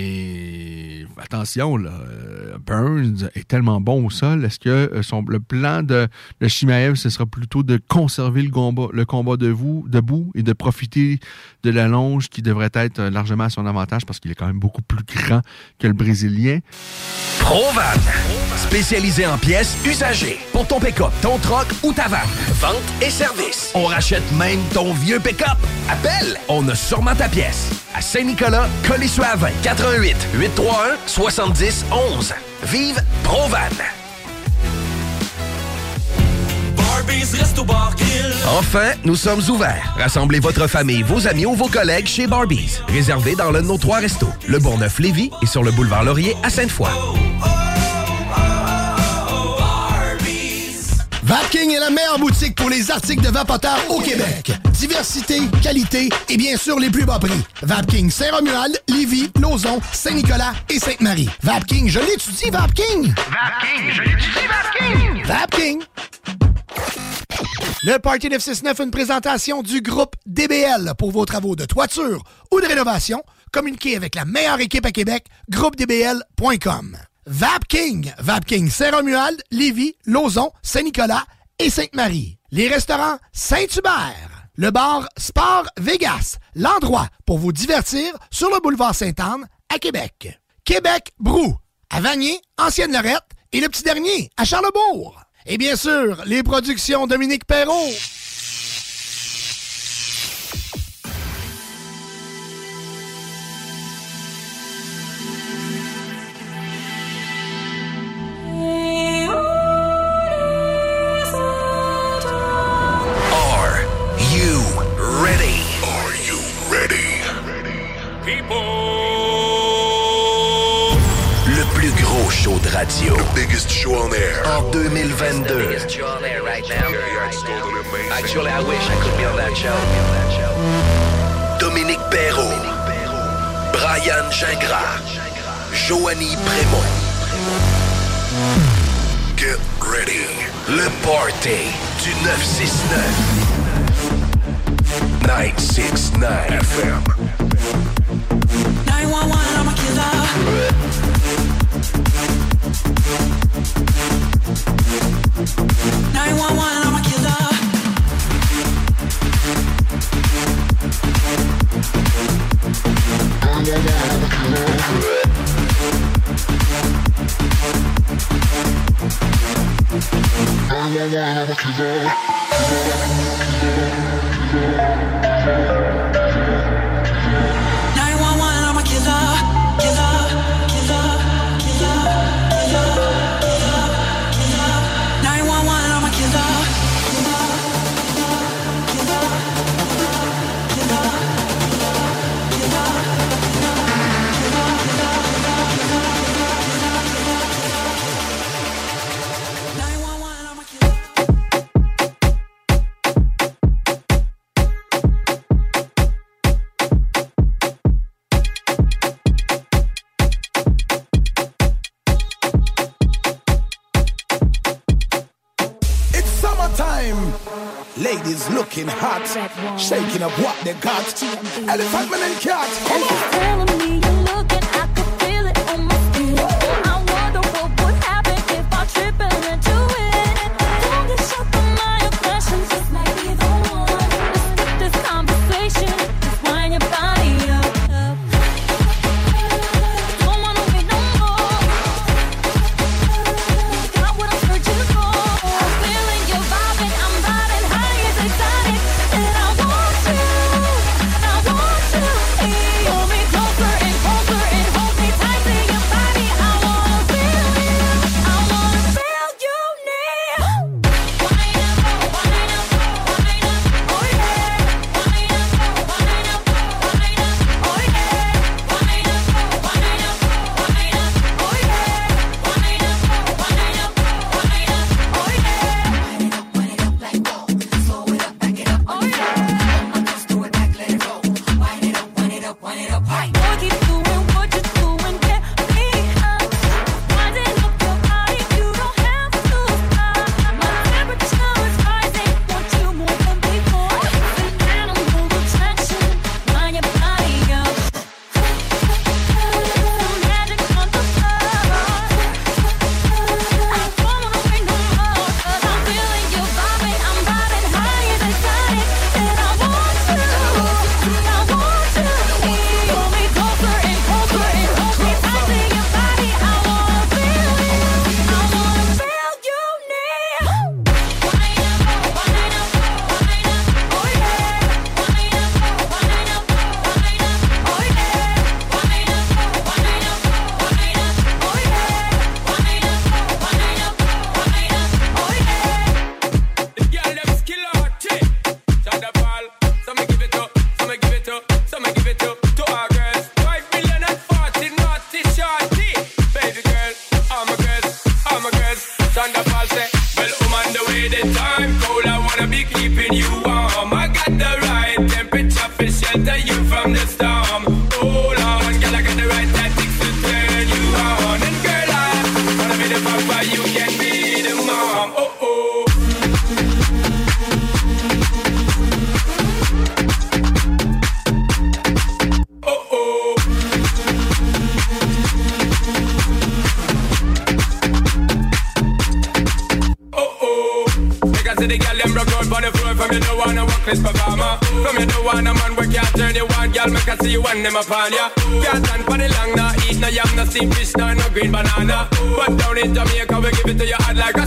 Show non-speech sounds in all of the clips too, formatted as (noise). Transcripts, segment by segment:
Et attention, là, euh, Burns est tellement bon au sol. Est-ce que euh, son, le plan de, de Shimaev, ce sera plutôt de conserver le combat, le combat de vous, debout et de profiter de la longe qui devrait être largement à son avantage parce qu'il est quand même beaucoup plus grand que le Brésilien? Provan, spécialisé en pièces usagées pour ton pick-up, ton troc ou ta vanne. Vente et service. On rachète même ton vieux pick-up. Appelle, on a sûrement ta pièce. À Saint-Nicolas, Colissois-20, 88 831 70 11. Vive Provan. Enfin, nous sommes ouverts. Rassemblez votre famille, vos amis ou vos collègues chez Barbies. Réservé dans l'un de nos trois restos, le Bourgneuf-Lévis et sur le boulevard Laurier à Sainte-Foy. Vapking est la meilleure boutique pour les articles de vapoteurs au Québec. Diversité, qualité et bien sûr les plus bas prix. Vapking Saint-Romuald, Lévis, Lauson, Saint-Nicolas et Sainte-Marie. Vapking, je l'étudie, Vapking! Vapking, je l'étudie, Vapking! Vapking! Le Party 969, une présentation du groupe DBL pour vos travaux de toiture ou de rénovation. Communiquez avec la meilleure équipe à Québec, groupedbl.com. Vapking, Vapking Saint-Romuald, Lévis, Lauson, Saint-Nicolas et Sainte-Marie. Les restaurants Saint-Hubert. Le bar Sport Vegas, l'endroit pour vous divertir sur le boulevard Sainte-Anne à Québec. Québec Brou, à Vanier, Ancienne-Lorette et le petit dernier à Charlebourg. Et bien sûr, les productions Dominique Perrault. 2022. Dominique Perrault, Brian Gingras, Joanie Prémont. Get ready. Le party du 969. 969 FM. 911, I'm a killer. 911, I'm a killer. Nine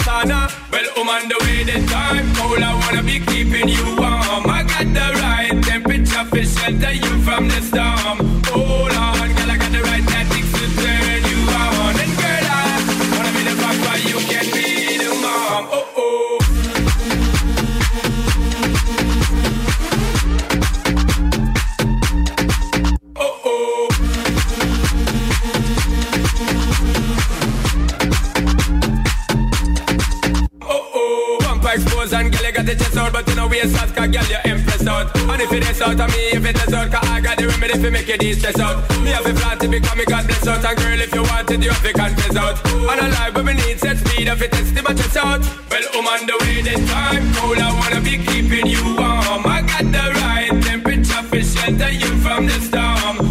you hot like a sauna. Well, I'm on the way the time cold, I wanna be keeping you warm. I got the right temperature for shelter you from the storm. Hold the chest out, but you know we a soft car, girl, you impress out. And if it is out of me, if it is out, cause I got the remedy for make you de-stress out. Me have a flat to become me God bless out, and girl, if you want it, you have to confess out. And a life where me need set speed, if it is my chest out. Well, I'm on the way this time, cold, I wanna be keeping you warm. I got the right temperature for shelter you from the storm.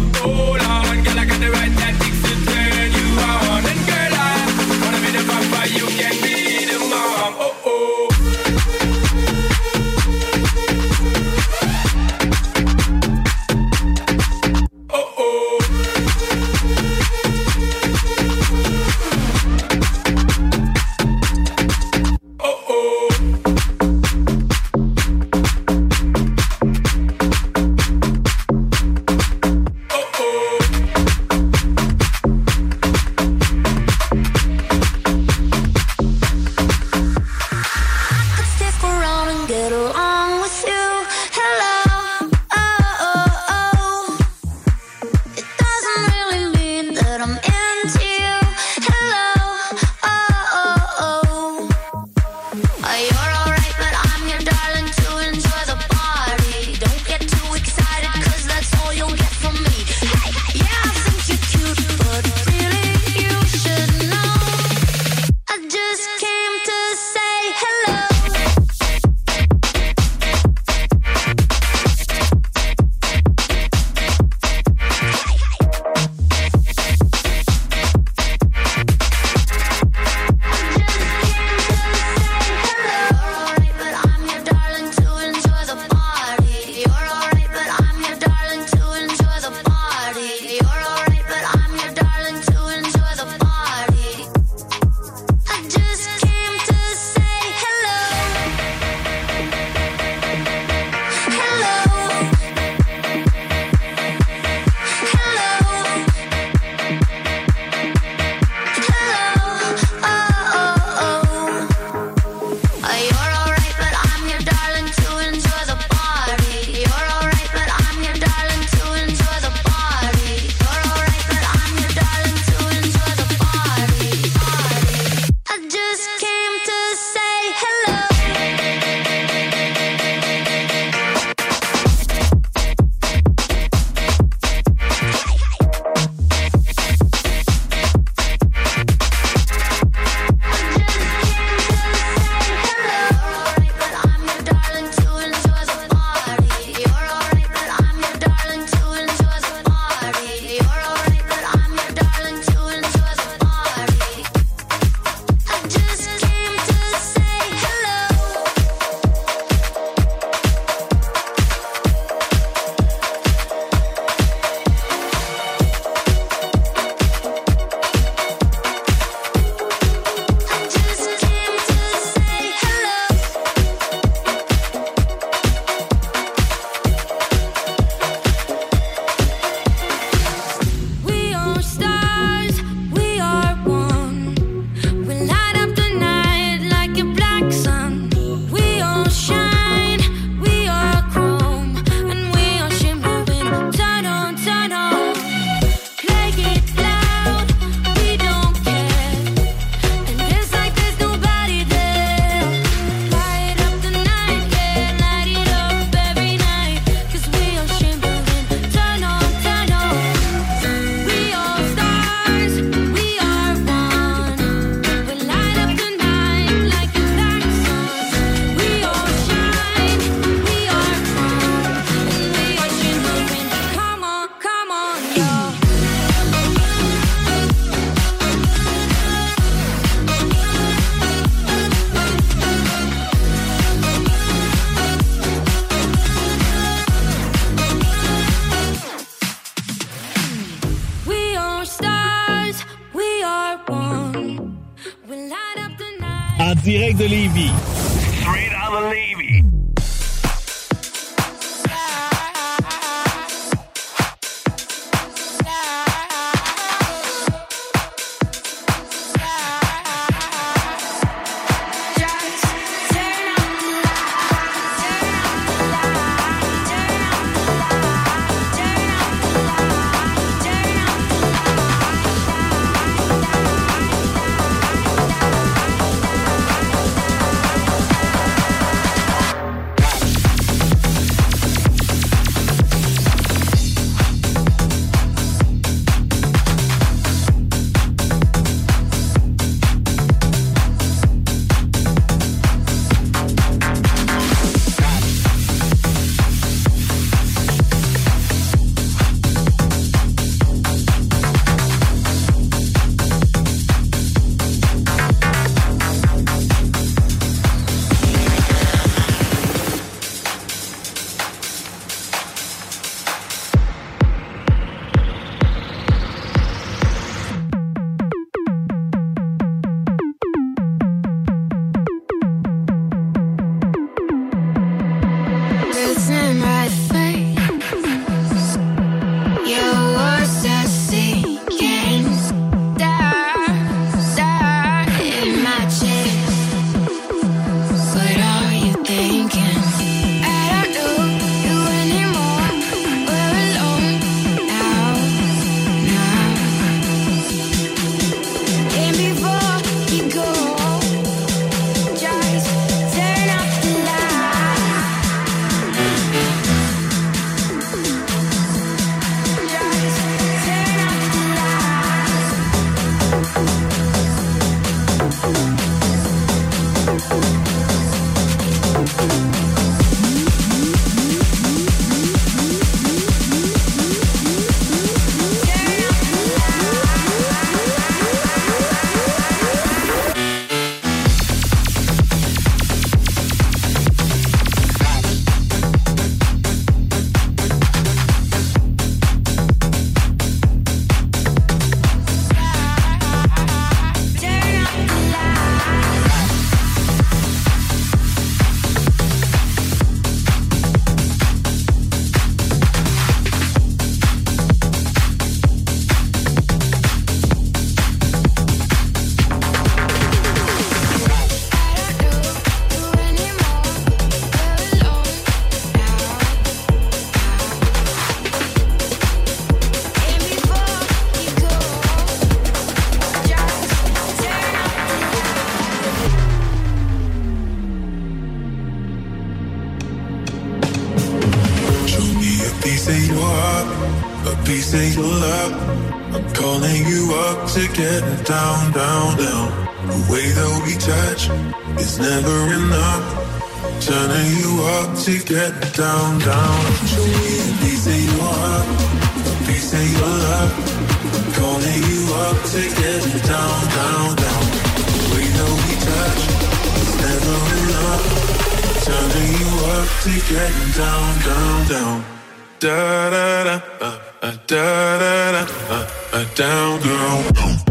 down, down, down. The way that we touch is never enough. Turning you up to get down, down. Show me a piece of your heart, a piece of your love. Calling you up to get down, down, down. The way that we touch is never enough. Turning you up to get down, down, down da da da uh, uh, da da da uh, uh, down down, down.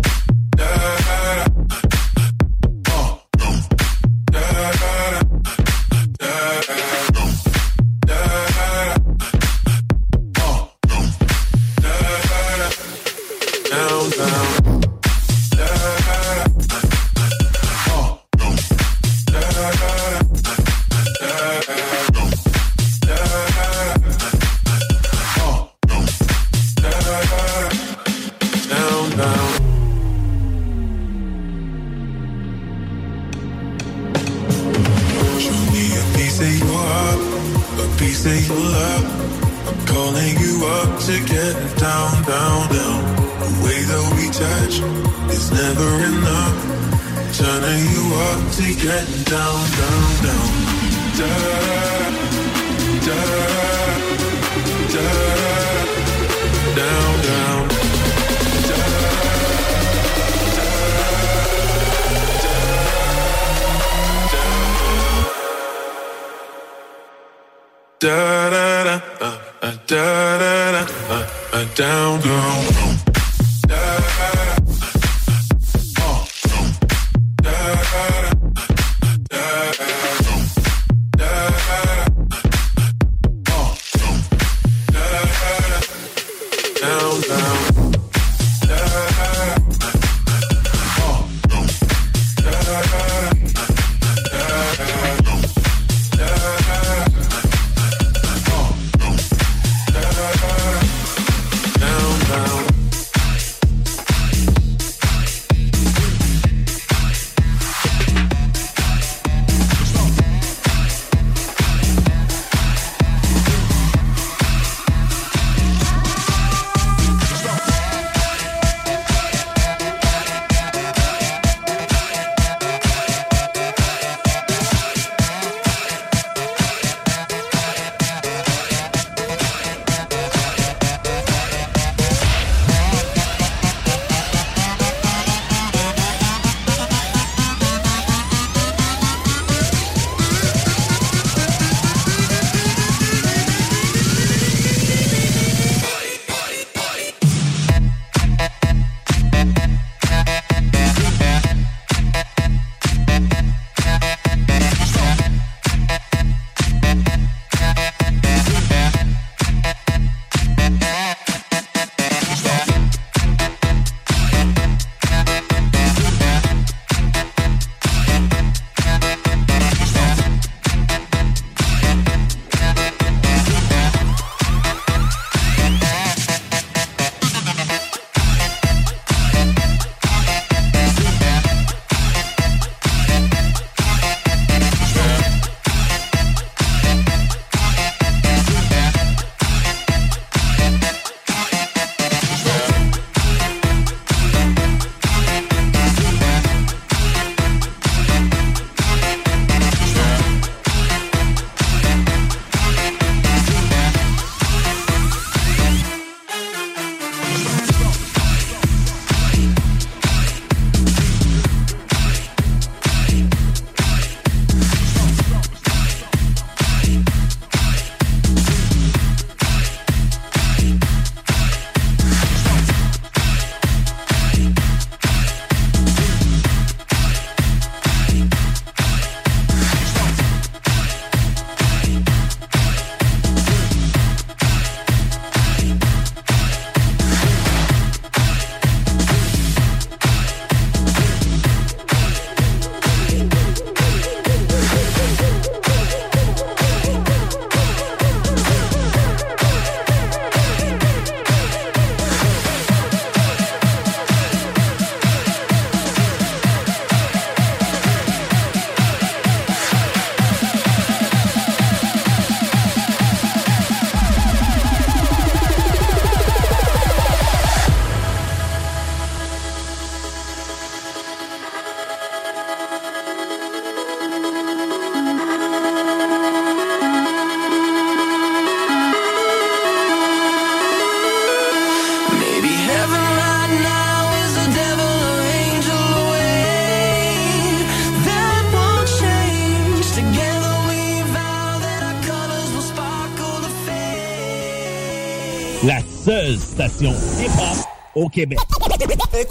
Station hip-hop au Québec.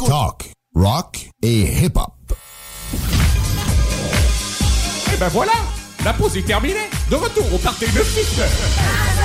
Talk, rock et hip-hop. Et ben voilà, la pause est terminée. De retour au party de 6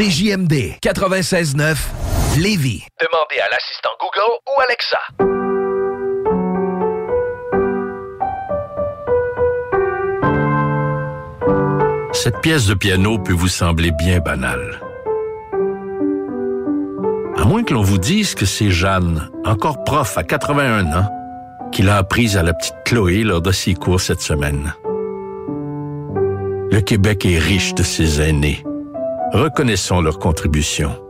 CJMD 96.9 Lévis. Demandez à l'assistant Google ou Alexa. Cette pièce de piano peut vous sembler bien banale. À moins que l'on vous dise que c'est Jeanne, encore prof à 81 ans, qui l'a apprise à la petite Chloé lors de ses cours cette semaine. Le Québec est riche de ses aînés. Reconnaissons leur contribution.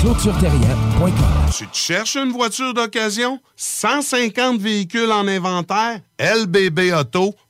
ClôtureTerrien.com. Tu cherches une voiture d'occasion? 150 véhicules en inventaire? LBBauto.com.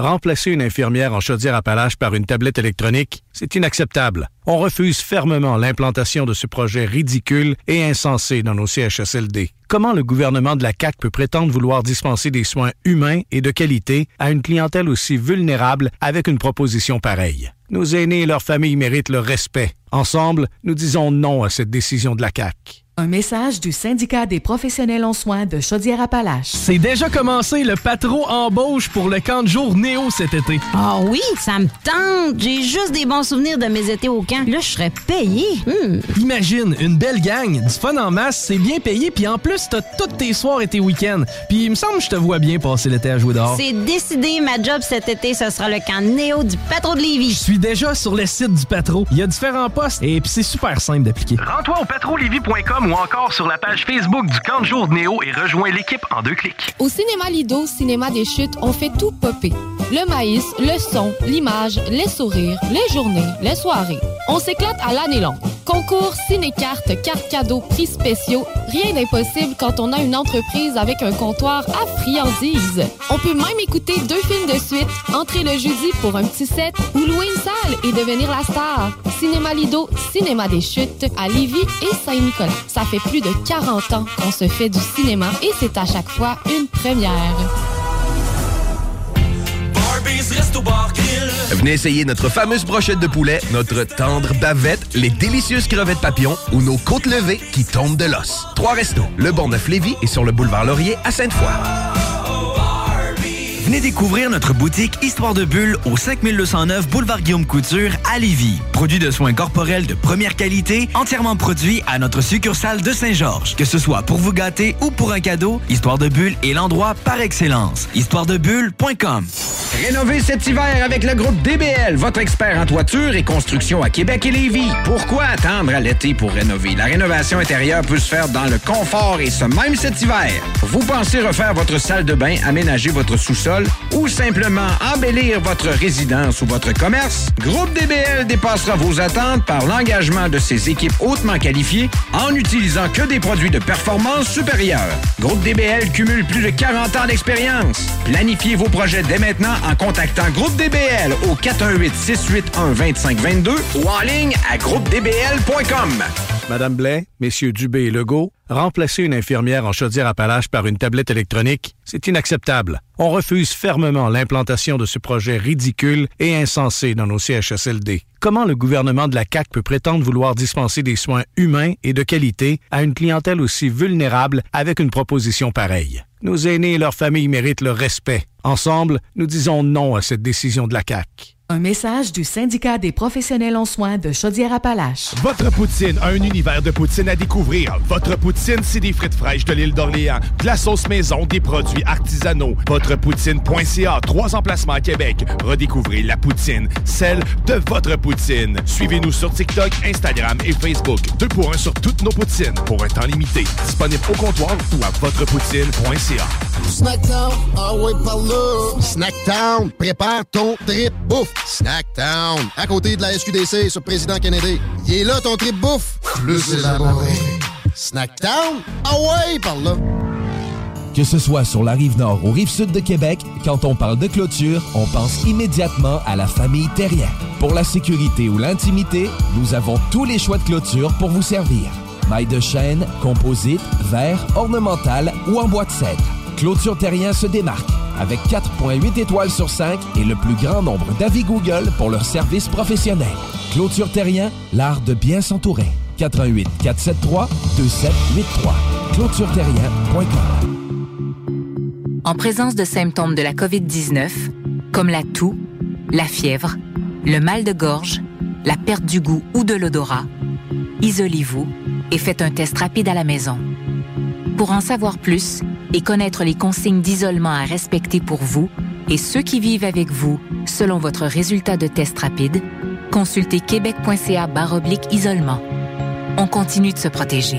remplacer une infirmière en chaudière-appalaches par une tablette électronique, c'est inacceptable. On refuse fermement l'implantation de ce projet ridicule et insensé dans nos CHSLD. Comment le gouvernement de la CAQ peut prétendre vouloir dispenser des soins humains et de qualité à une clientèle aussi vulnérable avec une proposition pareille? Nos aînés et leurs familles méritent le respect. Ensemble, nous disons non à cette décision de la CAQ. Un message du syndicat des professionnels en soins de Chaudière-Appalaches. C'est déjà commencé le patro embauche pour le camp de jour Néo cet été. Ah oui, ça me tente. J'ai juste des bons souvenirs de mes étés au camp. Là, je serais payé. Hmm. Imagine, une belle gang, du fun en masse, c'est bien payé, puis en plus, t'as tous tes soirs et tes week-ends. Puis il me semble que je te vois bien passer l'été à jouer dehors. C'est décidé, ma job cet été, ce sera le camp Néo du patro de Lévis. Je suis déjà sur le site du patro. Il y a différents postes et puis c'est super simple d'appliquer. Rends-toi au patrolevy.com ou encore sur la page Facebook du camp de jour de Néo et rejoins l'équipe en deux clics. Au cinéma Lido, cinéma des chutes, on fait tout popper. Le maïs, le son, l'image, les sourires, les journées, les soirées. On s'éclate à l'année longue. Concours, ciné-cartes, cartes cadeaux, prix spéciaux, rien d'impossible quand on a une entreprise avec un comptoir à friandises. On peut même écouter deux films de suite, entrer le jeudi pour un petit set ou louer une salle et devenir la star. Cinéma Lido, cinéma des chutes à Lévis et Saint-Nicolas. Ça fait plus de 40 ans qu'on se fait du cinéma et c'est à chaque fois une première. Venez essayer notre fameuse brochette de poulet, notre tendre bavette, les délicieuses crevettes papillons ou nos côtes levées qui tombent de l'os. Trois restos, le Bon Neuf Lévis et sur le boulevard Laurier à Sainte-Foy. Venez découvrir notre boutique Histoire de Bulle au 5209 Boulevard Guillaume Couture à Lévis. Produit de soins corporels de première qualité, entièrement produit à notre succursale de Saint-Georges. Que ce soit pour vous gâter ou pour un cadeau, Histoire de Bulle est l'endroit par excellence. Histoiredebulle.com Rénover cet hiver avec le groupe DBL, votre expert en toiture et construction à Québec et Lévis. Pourquoi attendre à l'été pour rénover? La rénovation intérieure peut se faire dans le confort et ce même cet hiver. Vous pensez refaire votre salle de bain, aménager votre sous-sol ou simplement embellir votre résidence ou votre commerce? Groupe DBL dépassera vos attentes par l'engagement de ses équipes hautement qualifiées en n'utilisant que des produits de performance supérieure. Groupe DBL cumule plus de 40 ans d'expérience. Planifiez vos projets dès maintenant en contactant Groupe DBL au 418 681 2522 ou en ligne à groupedbl.com. Madame Blais, Messieurs Dubé et Legault, remplacer une infirmière en Chaudière-Appalaches par une tablette électronique, c'est inacceptable. On refuse fermement l'implantation de ce projet ridicule et insensé dans nos CHSLD. Comment le gouvernement de la CAQ peut prétendre vouloir dispenser des soins humains et de qualité à une clientèle aussi vulnérable avec une proposition pareille? Nos aînés et leurs familles méritent le respect. Ensemble, nous disons non à cette décision de la CAQ. Un message du syndicat des professionnels en soins de Chaudière-Appalaches. Votre poutine, un univers de poutine à découvrir. Votre poutine, c'est des frites fraîches de l'île d'Orléans, de la sauce maison, des produits artisanaux. Votrepoutine.ca, trois emplacements à Québec. Redécouvrez la poutine, celle de votre poutine. Suivez-nous sur TikTok, Instagram et Facebook. Deux pour un sur toutes nos poutines, pour un temps limité. Disponible au comptoir ou à votrepoutine.ca. Snackdown, ah ouais, par là. Snackdown, prépare ton trip bouffe. Snackdown, à côté de la SQDC sur Président Kennedy. Il est là ton trip bouffe. Plus élaboré. Snackdown, ah ouais, par là. Que ce soit sur la rive nord ou rive sud de Québec, quand on parle de clôture, on pense immédiatement à la famille Terrien. Pour la sécurité ou l'intimité, nous avons tous les choix de clôture pour vous servir. Maille de chêne, composite, verre, ornemental ou en bois de cèdre. Clôture Terrien se démarque avec 4.8 étoiles sur 5 et le plus grand nombre d'avis Google pour leur service professionnel. Clôture Terrien, l'art de bien s'entourer. 88 473 2783. clôtureterrien.com En présence de symptômes de la COVID-19, comme la toux, la fièvre, le mal de gorge, la perte du goût ou de l'odorat, isolez-vous et faites un test rapide à la maison. Pour en savoir plus et connaître les consignes d'isolement à respecter pour vous et ceux qui vivent avec vous selon votre résultat de test rapide, consultez québec.ca isolement. On continue de se protéger.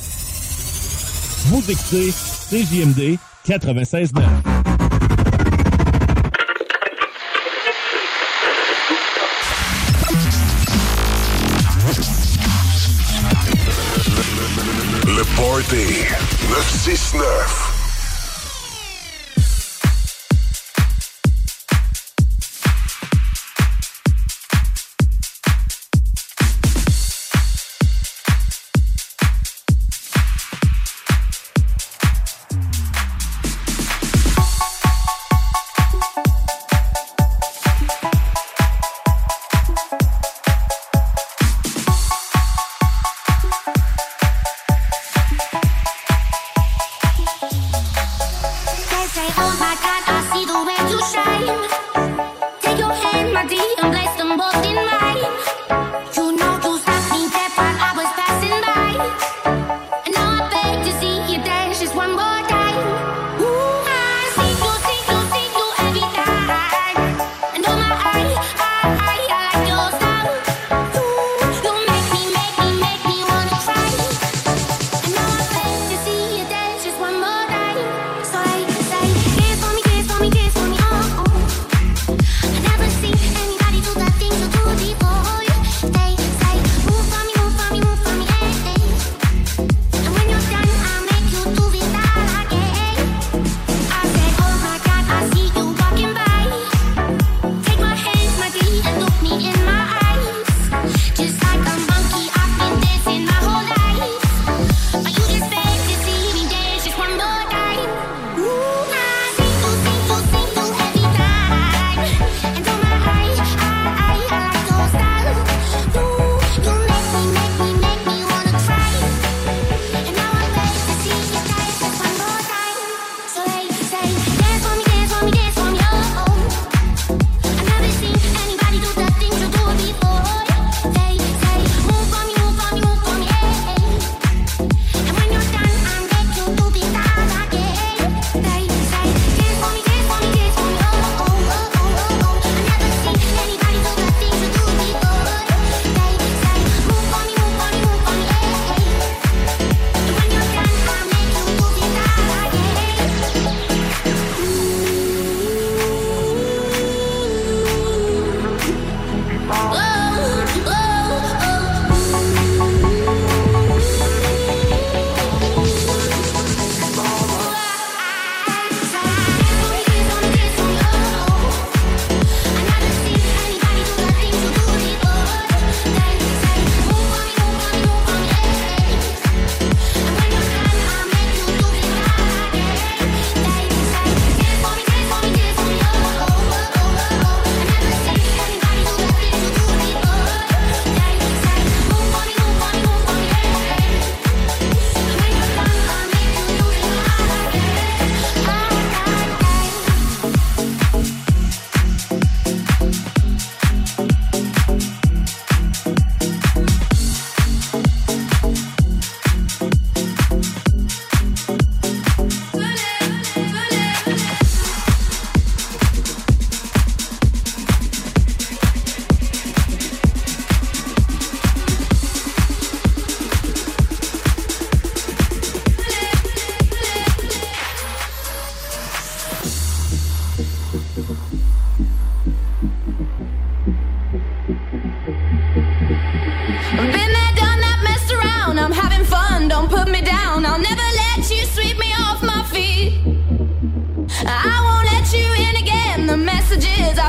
Vous écoutez CJMD 96.9. Le Party 969.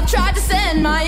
I've tried to send, my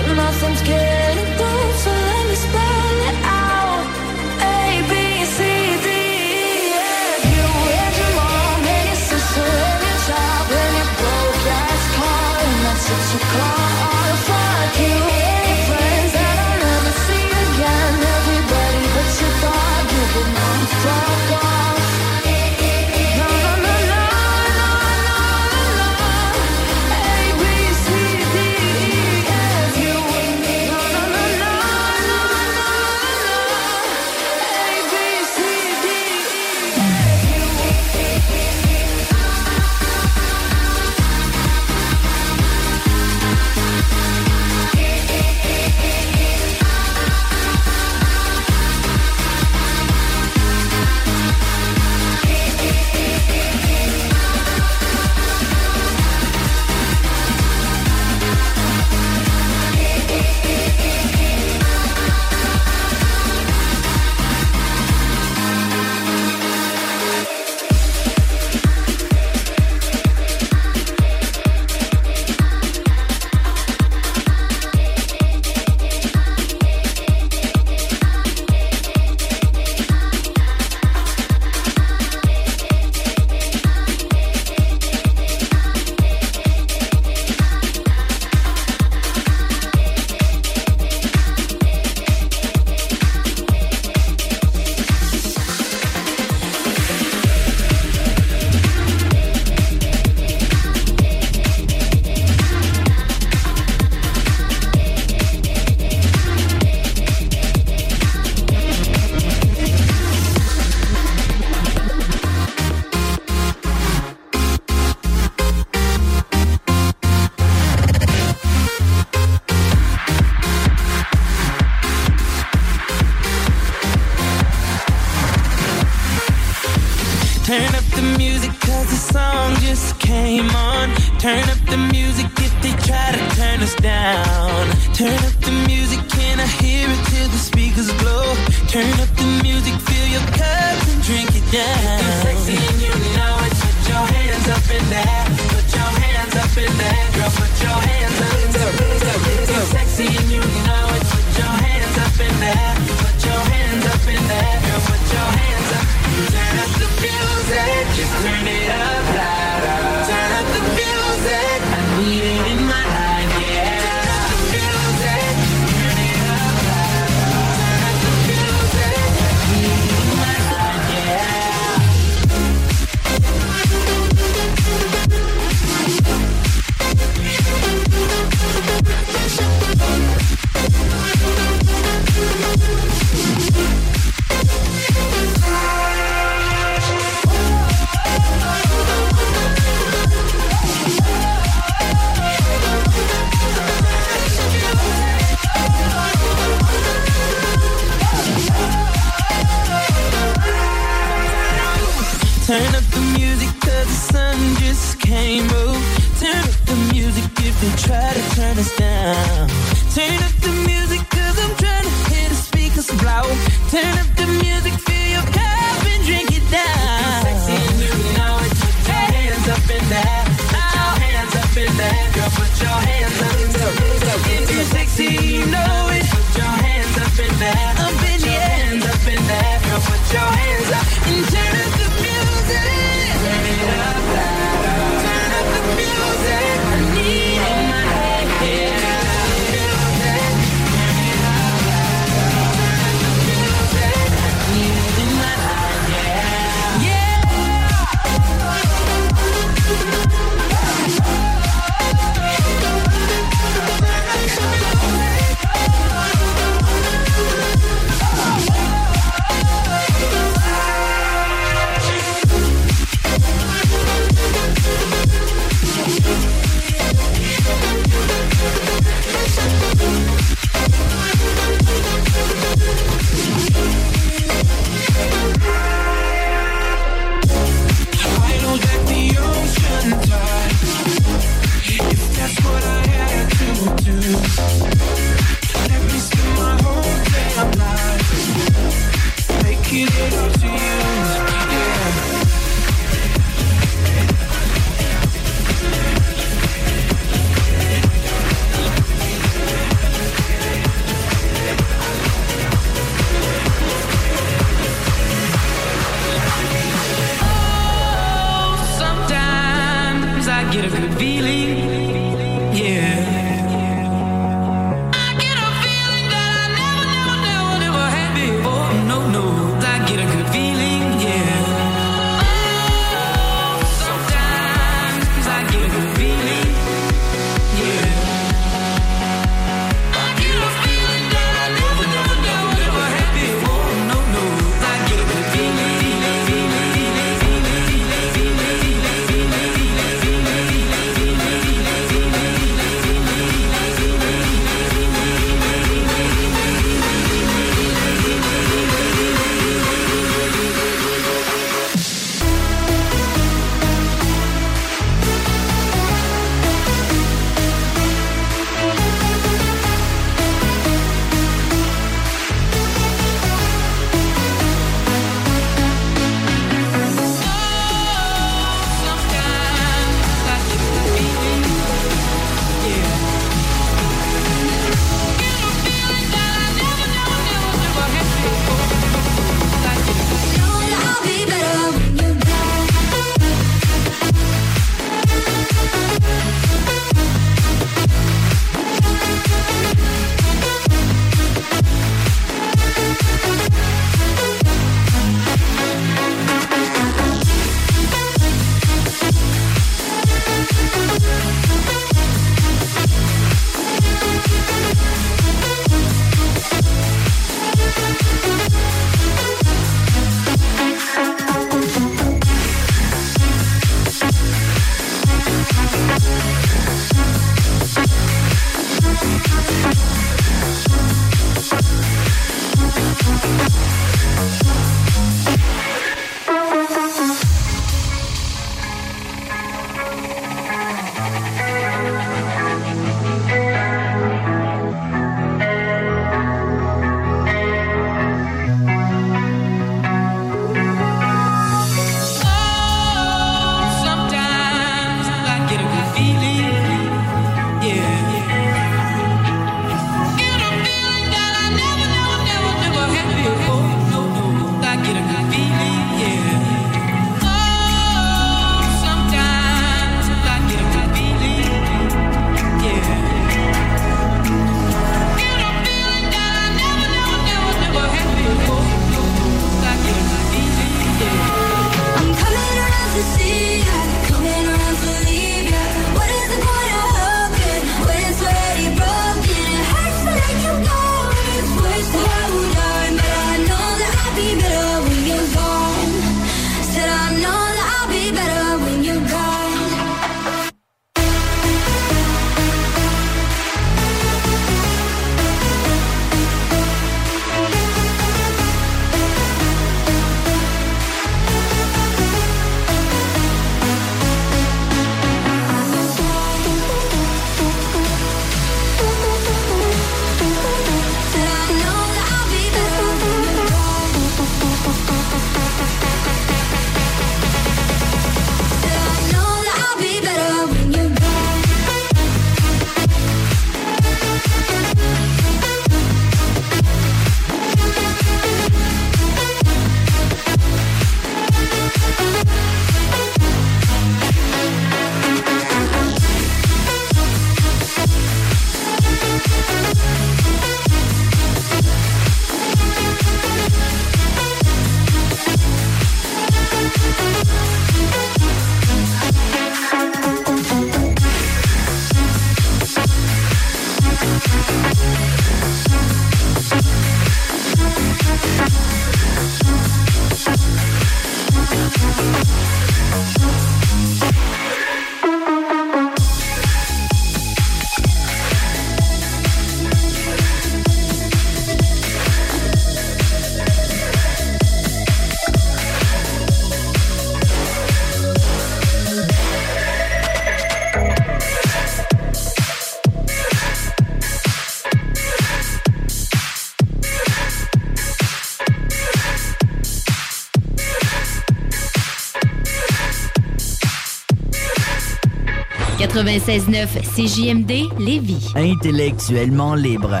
96.9 CJMD Lévis. Intellectuellement libre.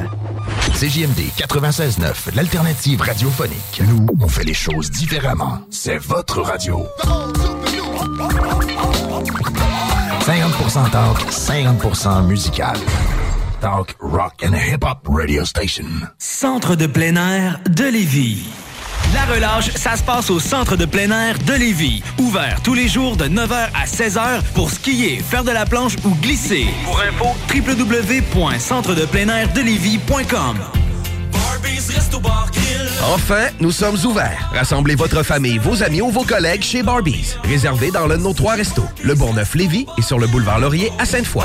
CJMD 96.9, l'alternative radiophonique. Nous, on fait les choses différemment. C'est votre radio. 50% talk, 50% musical. Talk, rock and hip-hop radio station. Centre de plein air de Lévis. La relâche, ça se passe au Centre de plein air de Lévis. Ouvert tous les jours de 9h à 16h pour skier, faire de la planche ou glisser. Pour info, www.centredepleinairdelévis.com Enfin, nous sommes ouverts. Rassemblez votre famille, vos amis ou vos collègues chez Barbies. Réservé dans l'un de nos trois restos, le Bourgneuf-Lévis et sur le boulevard Laurier à Sainte-Foy.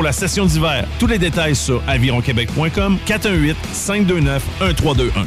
la session d'hiver. Tous les détails sur avironquebec.com 418 529 1321.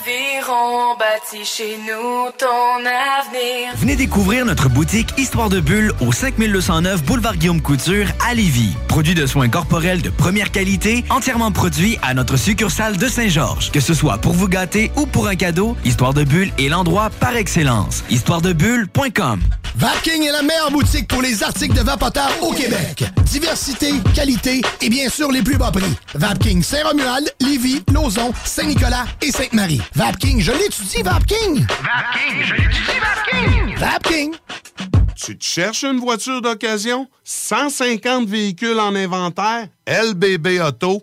Aviron bâti chez nous ton avenir. Venez découvrir notre boutique Histoire de Bulle au 5209 Boulevard Guillaume Couture à Lévis. Produit de soins corporels de première qualité, entièrement produit à notre succursale de Saint-Georges. Que ce soit pour vous gâter ou pour un cadeau, Histoire de Bulle est l'endroit par excellence. Histoiredebulle.com Vapking est la meilleure boutique pour les articles de vapoteurs au Québec. Diversité, qualité et bien sûr les plus bas prix. Vapking Saint-Romuald, Lévis, Lauson, Saint-Nicolas et Sainte-Marie. Vapking, je l'étudie, Vapking! Vapking, je l'étudie, Vapking! Vapking! Tu te cherches une voiture d'occasion? 150 véhicules en inventaire? LBB Auto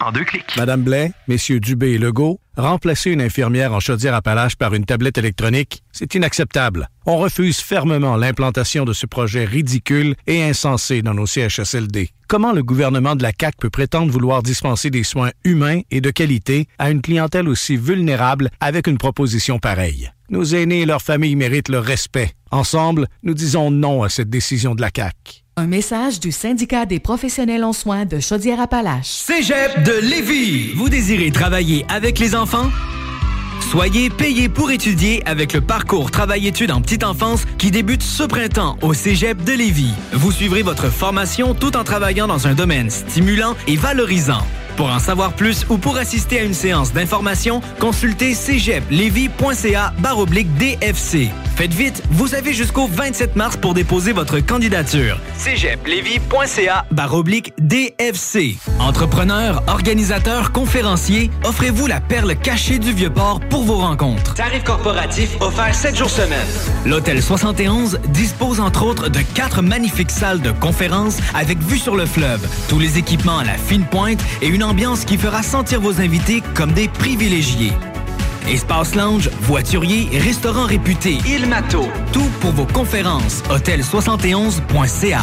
en deux clics. Madame Blais, messieurs Dubé et Legault, remplacer une infirmière en chaudière-appalaches par une tablette électronique, c'est inacceptable. On refuse fermement l'implantation de ce projet ridicule et insensé dans nos CHSLD. Comment le gouvernement de la CAQ peut prétendre vouloir dispenser des soins humains et de qualité à une clientèle aussi vulnérable avec une proposition pareille? Nos aînés et leurs familles méritent le respect. Ensemble, nous disons non à cette décision de la CAQ. Un message du syndicat des professionnels en soins de Chaudière-Appalaches. Cégep de Lévis. Vous désirez travailler avec les enfants? Soyez payé pour étudier avec le parcours Travail-études en petite enfance qui débute ce printemps au Cégep de Lévis. Vous suivrez votre formation tout en travaillant dans un domaine stimulant et valorisant. Pour en savoir plus ou pour assister à une séance d'information, consultez cégeplevy.ca baroblique DFC. Faites vite, vous avez jusqu'au 27 mars pour déposer votre candidature. cégeplevy.ca baroblique DFC. Entrepreneurs, organisateurs, conférenciers, offrez-vous la perle cachée du Vieux-Port pour vos rencontres. Tarif corporatif offert 7 jours semaine. L'Hôtel 71 dispose entre autres de quatre magnifiques salles de conférences avec vue sur le fleuve, tous les équipements à la fine pointe et une ambiance qui fera sentir vos invités comme des privilégiés. Espace lounge, voiturier, restaurant réputé, Il Mato. Tout pour vos conférences. Hôtel71.ca.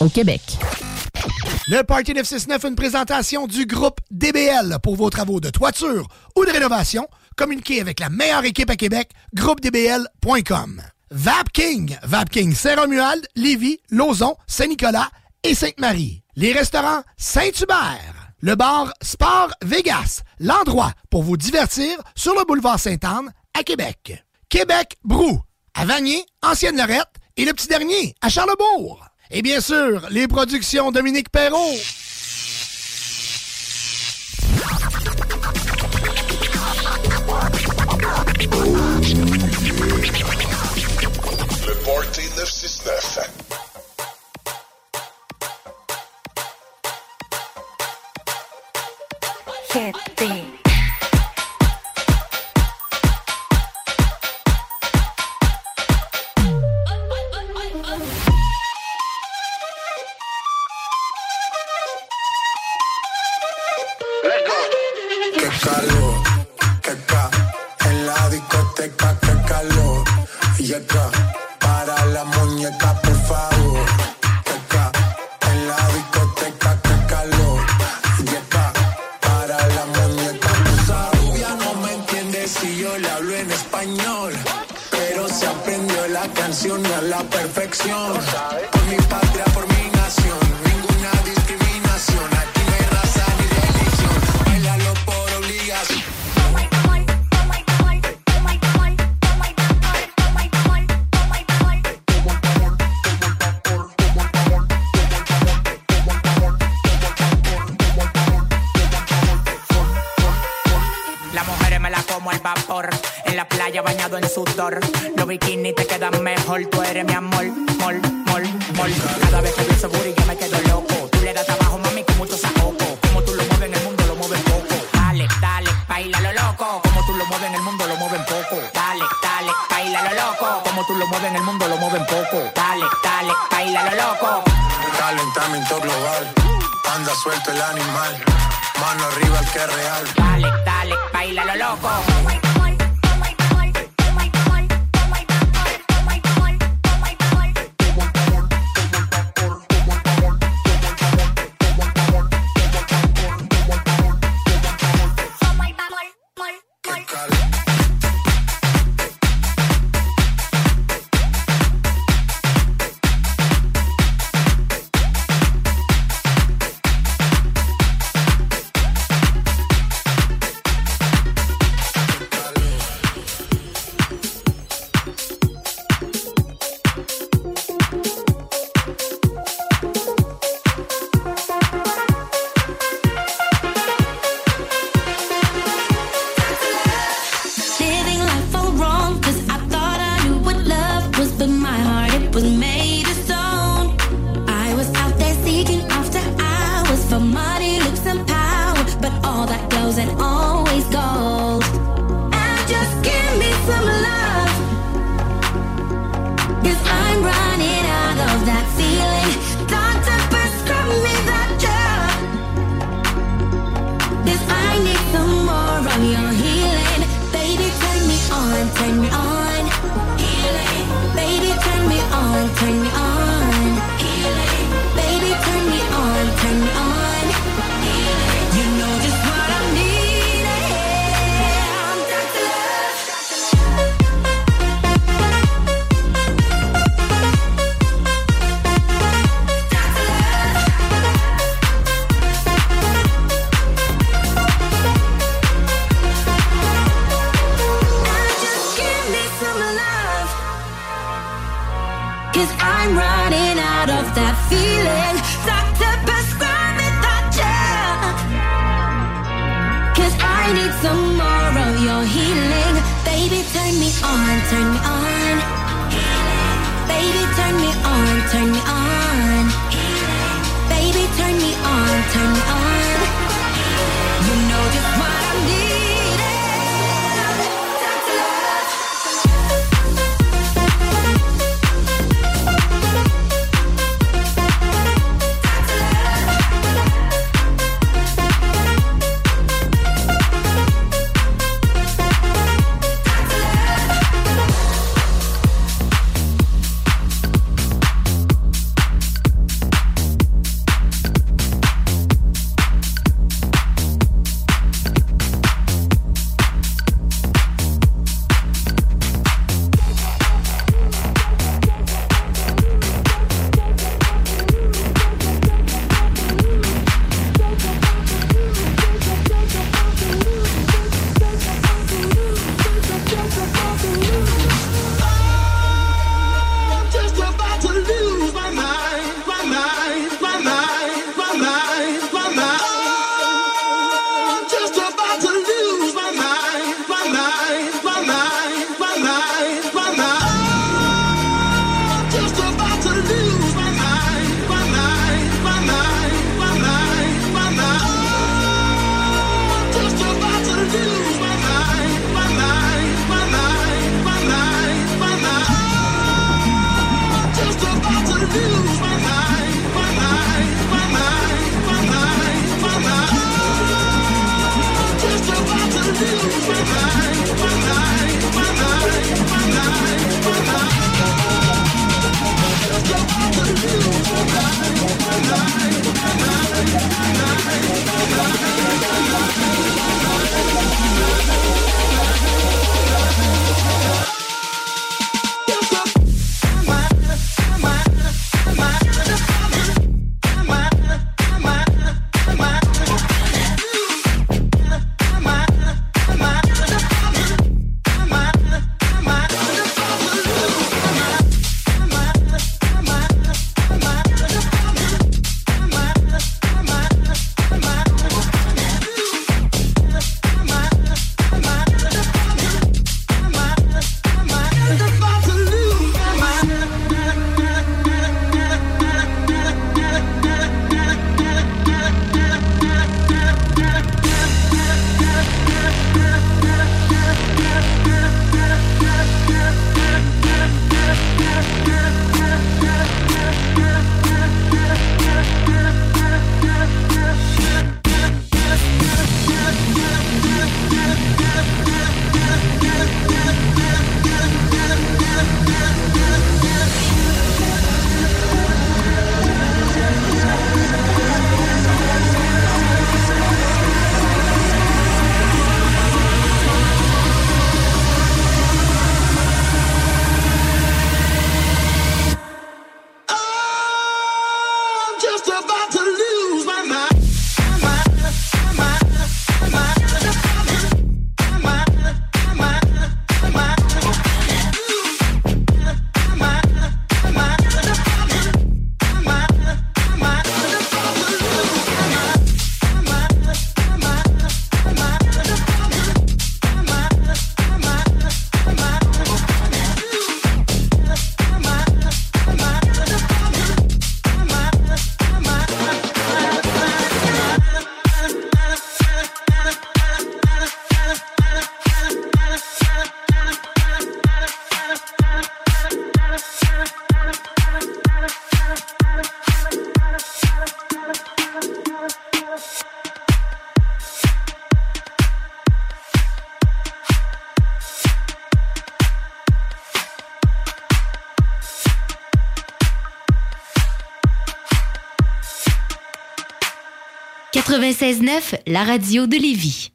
au Québec. Le Party 969, une présentation du groupe DBL pour vos travaux de toiture ou de rénovation. Communiquez avec la meilleure équipe à Québec, groupedbl.com. Vapking, Vapking Saint-Romuald, Lévis, Lauson, Saint-Nicolas et Sainte-Marie. Les restaurants Saint-Hubert. Le bar Sport Vegas, l'endroit pour vous divertir sur le boulevard Sainte-Anne à Québec. Québec Brou, à Vanier, Ancienne-Lorette et le petit dernier à Charlebourg. Et bien sûr, les productions Dominique Perrault. Le Party 969. Gente. Qué calor, ca, en la discoteca, qué calor. Y para la muñeca, por favor. Ca, en la discoteca, qué calor. Y para la muñeca, esa rubia no me entiende si yo le hablo en español. Pero se aprendió la canción a la perfección. Anda suelto el animal. Mano arriba el que es real. Dale, dale, baila lo loco. 96.9, la radio de Lévis.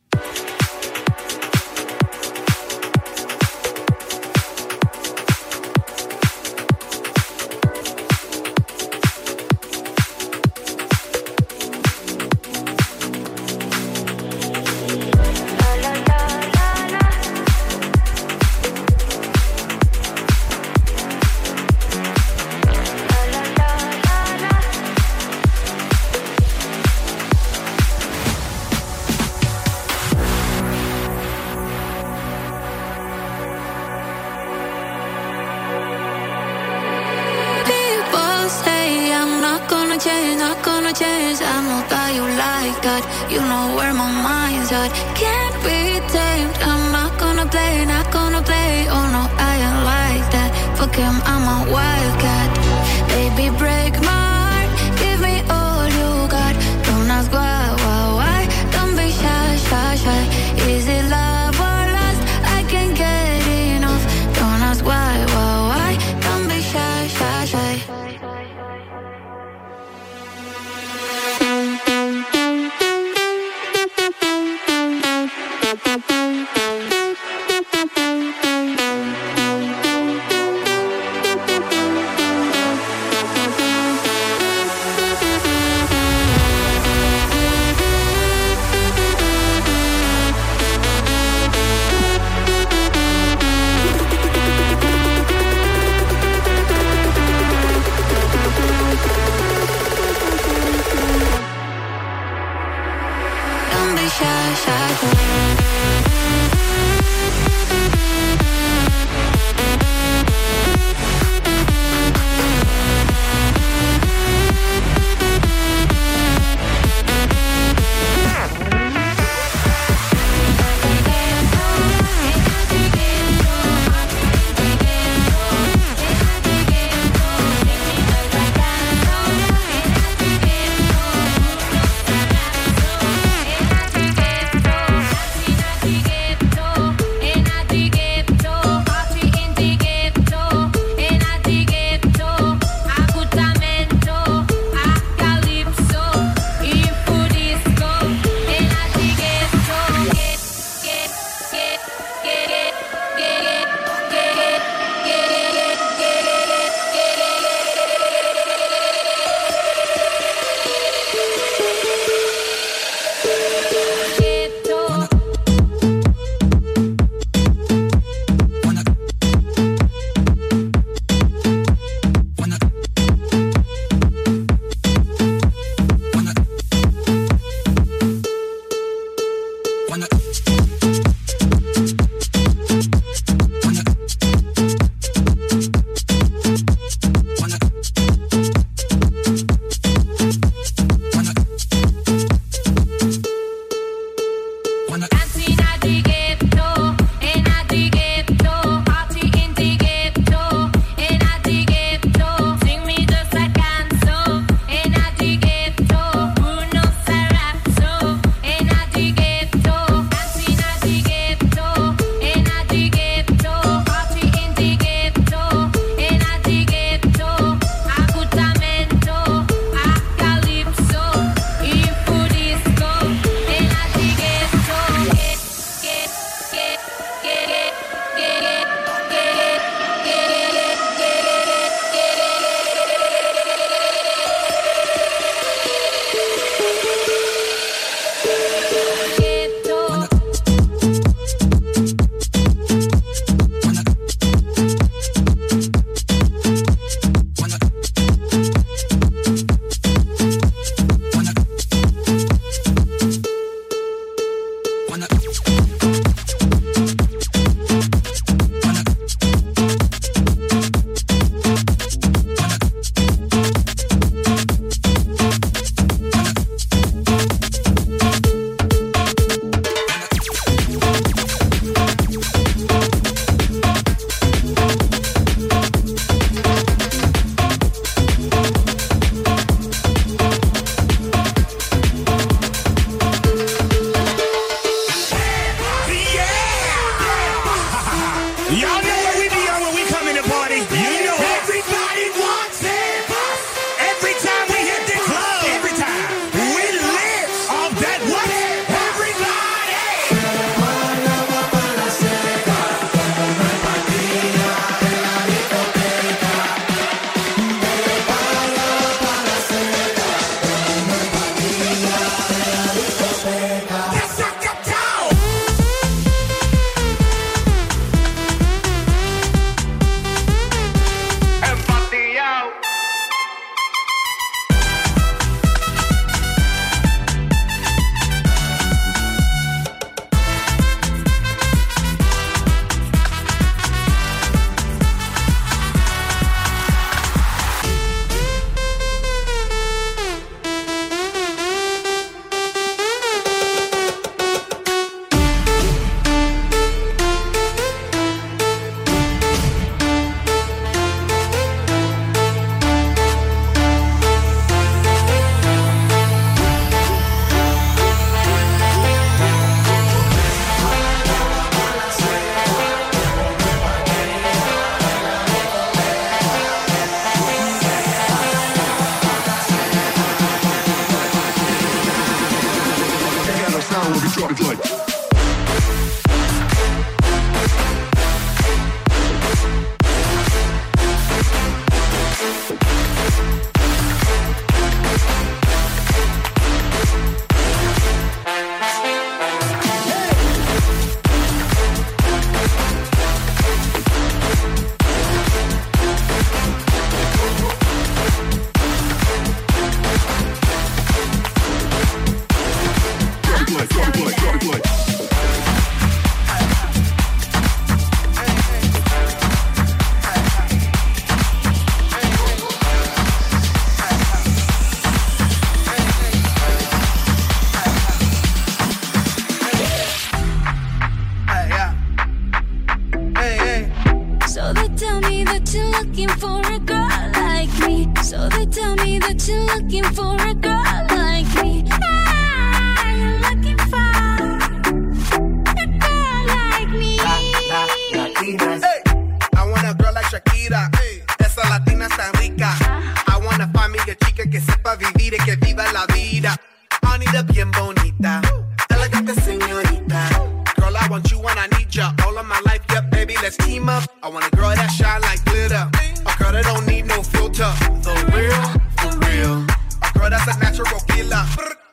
La vida. Anita bien bonita. Elegante señorita. Girl, I want you when I need ya. All of my life, yep, baby, let's team up. I want a girl that shine like glitter. A girl that don't need no filter. The real, for real. A girl that's a natural killer.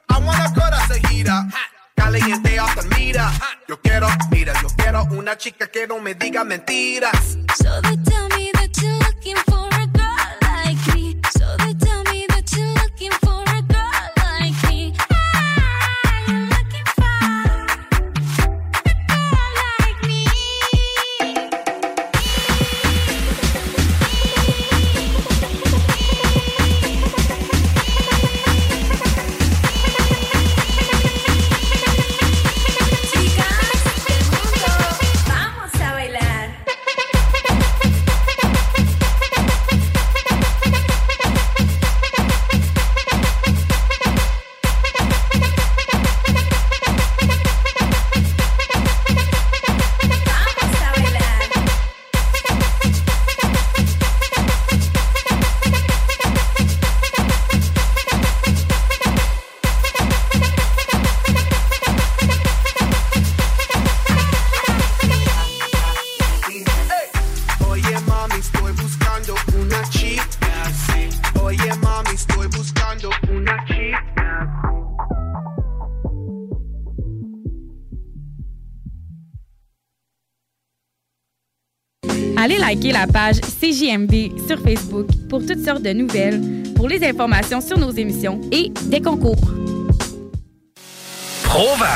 I want a girl that's a heater. Caliente off the meter. Yo quiero, mira, yo quiero una chica que no me diga mentiras. So they tell me that liker la page CJMD sur Facebook pour toutes sortes de nouvelles, pour les informations sur nos émissions et des concours. Provan.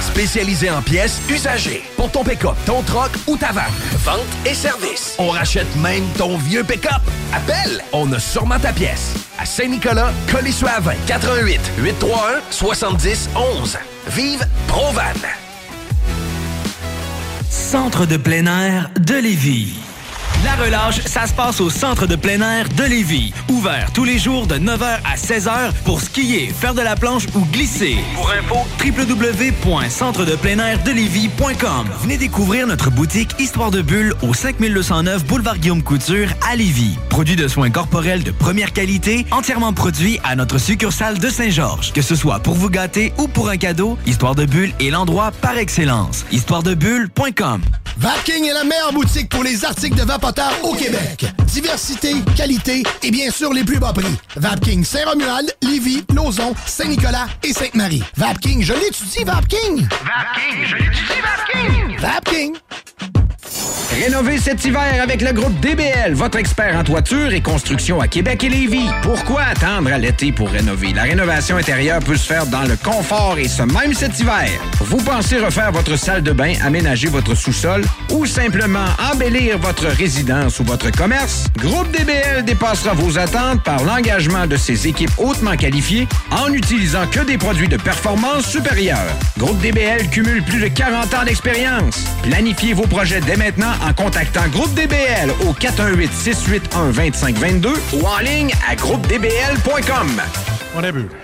Spécialisé en pièces usagées. Pour ton pick-up, ton troc ou ta vanne. Vente et service. On rachète même ton vieux pick-up. Appelle, on a sûrement ta pièce. À Saint-Nicolas, Colissois-20, 88 831 70 11. Vive Provan. Centre de plein air de Lévis. La relâche, ça se passe au Centre de plein air de Lévis. Ouvert tous les jours de 9h à 16h pour skier, faire de la planche ou glisser. Pour info, www.centredepleinairdelévis.com. Venez découvrir notre boutique Histoire de Bulle au 5209 Boulevard Guillaume Couture à Lévis. Produit de soins corporels de première qualité, entièrement produit à notre succursale de Saint-Georges. Que ce soit pour vous gâter ou pour un cadeau, Histoire de Bulle est l'endroit par excellence. Histoiredebulle.com. Vapking est la meilleure boutique pour les articles de au Québec. Diversité, qualité et bien sûr les plus bas prix. Vapking Saint-Romuald, Lévis, Lauson, Saint-Nicolas et Sainte-Marie. Vapking, je l'étudie, Vapking! Vapking, je l'étudie, Vapking! Vapking! Rénover cet hiver avec le groupe DBL, votre expert en toiture et construction à Québec et Lévis. Pourquoi attendre à l'été pour rénover? La rénovation intérieure peut se faire dans le confort et ce même cet hiver. Vous pensez refaire votre salle de bain, aménager votre sous-sol ou simplement embellir votre résidence? Ou votre commerce? Groupe DBL dépassera vos attentes par l'engagement de ses équipes hautement qualifiées en n'utilisant que des produits de performance supérieure. Groupe DBL cumule plus de 40 ans d'expérience. Planifiez vos projets dès maintenant en contactant Groupe DBL au 418-681-2522 ou en ligne à groupedbl.com. On a vu.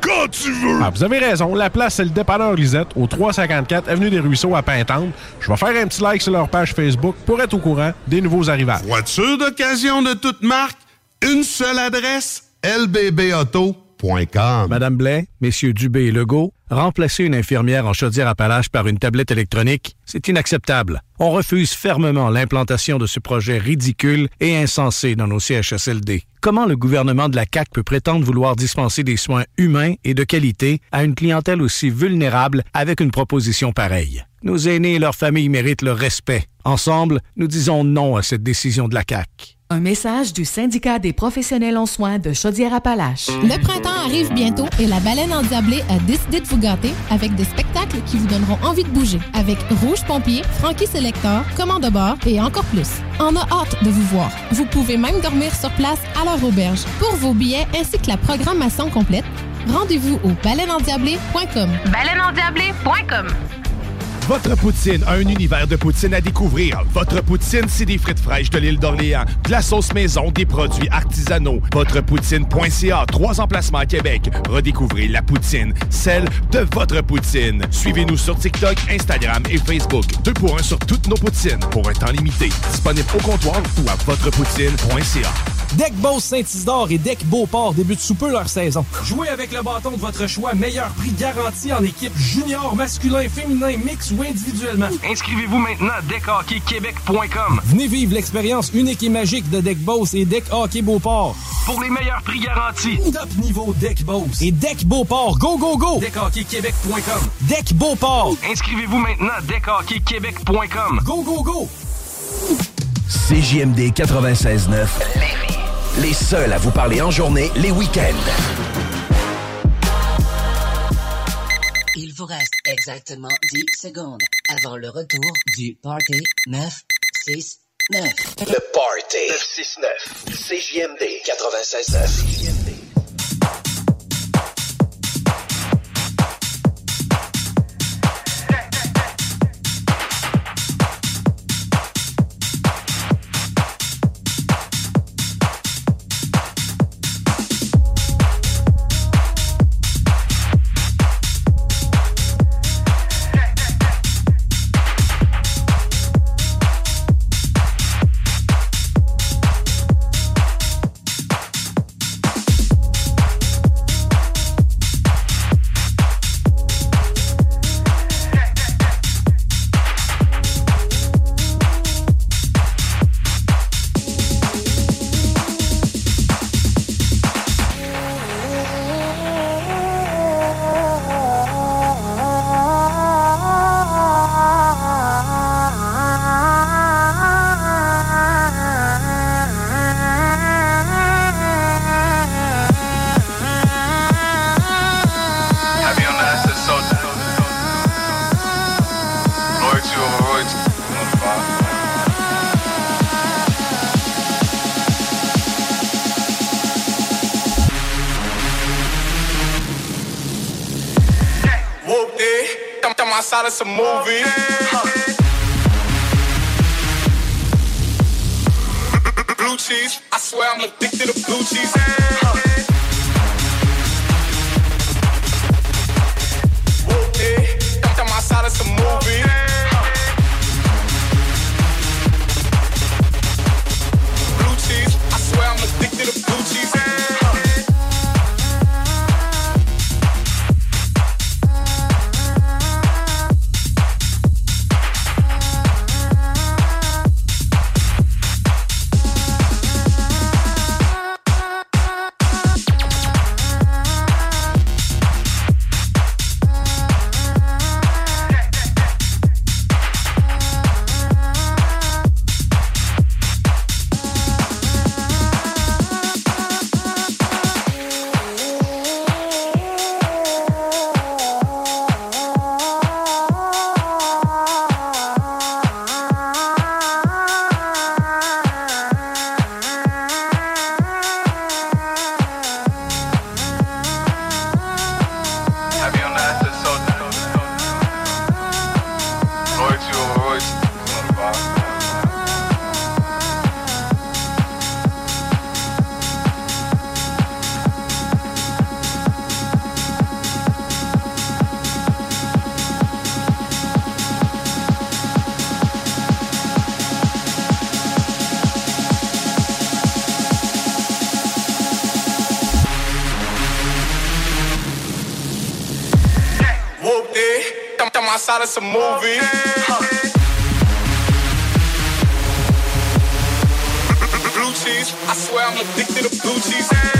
quand tu veux! Ah, vous avez raison. La place, c'est le dépanneur Lisette, au 354 Avenue des Ruisseaux à Pintante. Je vais faire un petit like sur leur page Facebook pour être au courant des nouveaux arrivages. Voiture d'occasion de toute marque, une seule adresse, lbbauto.com. Madame Blais, messieurs Dubé et Legault, remplacer une infirmière en chaudière-appalaches par une tablette électronique, c'est inacceptable. On refuse fermement l'implantation de ce projet ridicule et insensé dans nos CHSLD. Comment le gouvernement de la CAQ peut prétendre vouloir dispenser des soins humains et de qualité à une clientèle aussi vulnérable avec une proposition pareille? Nos aînés et leurs familles méritent le respect. Ensemble, nous disons non à cette décision de la CAQ. Un message du syndicat des professionnels en soins de Chaudière-Appalaches. Le printemps arrive bientôt et la baleine endiablée a décidé de vous gâter avec des spectacles qui vous donneront envie de bouger. Avec Rouge Pompier, Frankie Selector, Commande de bord et encore plus. On a hâte de vous voir. Vous pouvez même dormir sur place à leur auberge. Pour vos billets ainsi que la programmation complète, rendez-vous au baleineendiablée.com. Baleineendiablée.com Votre poutine, un univers de poutine à découvrir. Votre poutine, c'est des frites fraîches de l'île d'Orléans, de la sauce maison, des produits artisanaux. Votrepoutine.ca, trois emplacements à Québec. Redécouvrez la poutine, celle de votre poutine. Suivez-nous sur TikTok, Instagram et Facebook. Deux pour un sur toutes nos poutines, pour un temps limité. Disponible au comptoir ou à votrepoutine.ca. Deck Boss Saint-Isidore et Deck Beauport débutent sous peu leur saison. Jouez avec le bâton de votre choix, meilleur prix garanti en équipe junior, masculin, féminin, mix ou individuellement. Inscrivez-vous maintenant à deckhockeyquebec.com. Venez vivre l'expérience unique et magique de Deck Boss et Deck Hockey Beauport. Pour les meilleurs prix garantis. Top niveau Deck Boss et Deck Beauport. Go, go, go! DeckHockeyQuébec.com. Deck Beauport. Inscrivez-vous maintenant à deckhockeyquebec.com. Go, go, go! CJMD 96.9. Les seuls à vous parler en journée, les week-ends. Il vous reste exactement 10 secondes avant le retour du Party 969. Le Party 969. CJMD 96.9. some more. Outside of some movie. (laughs) Blue cheese. I swear I'm addicted to blue cheese.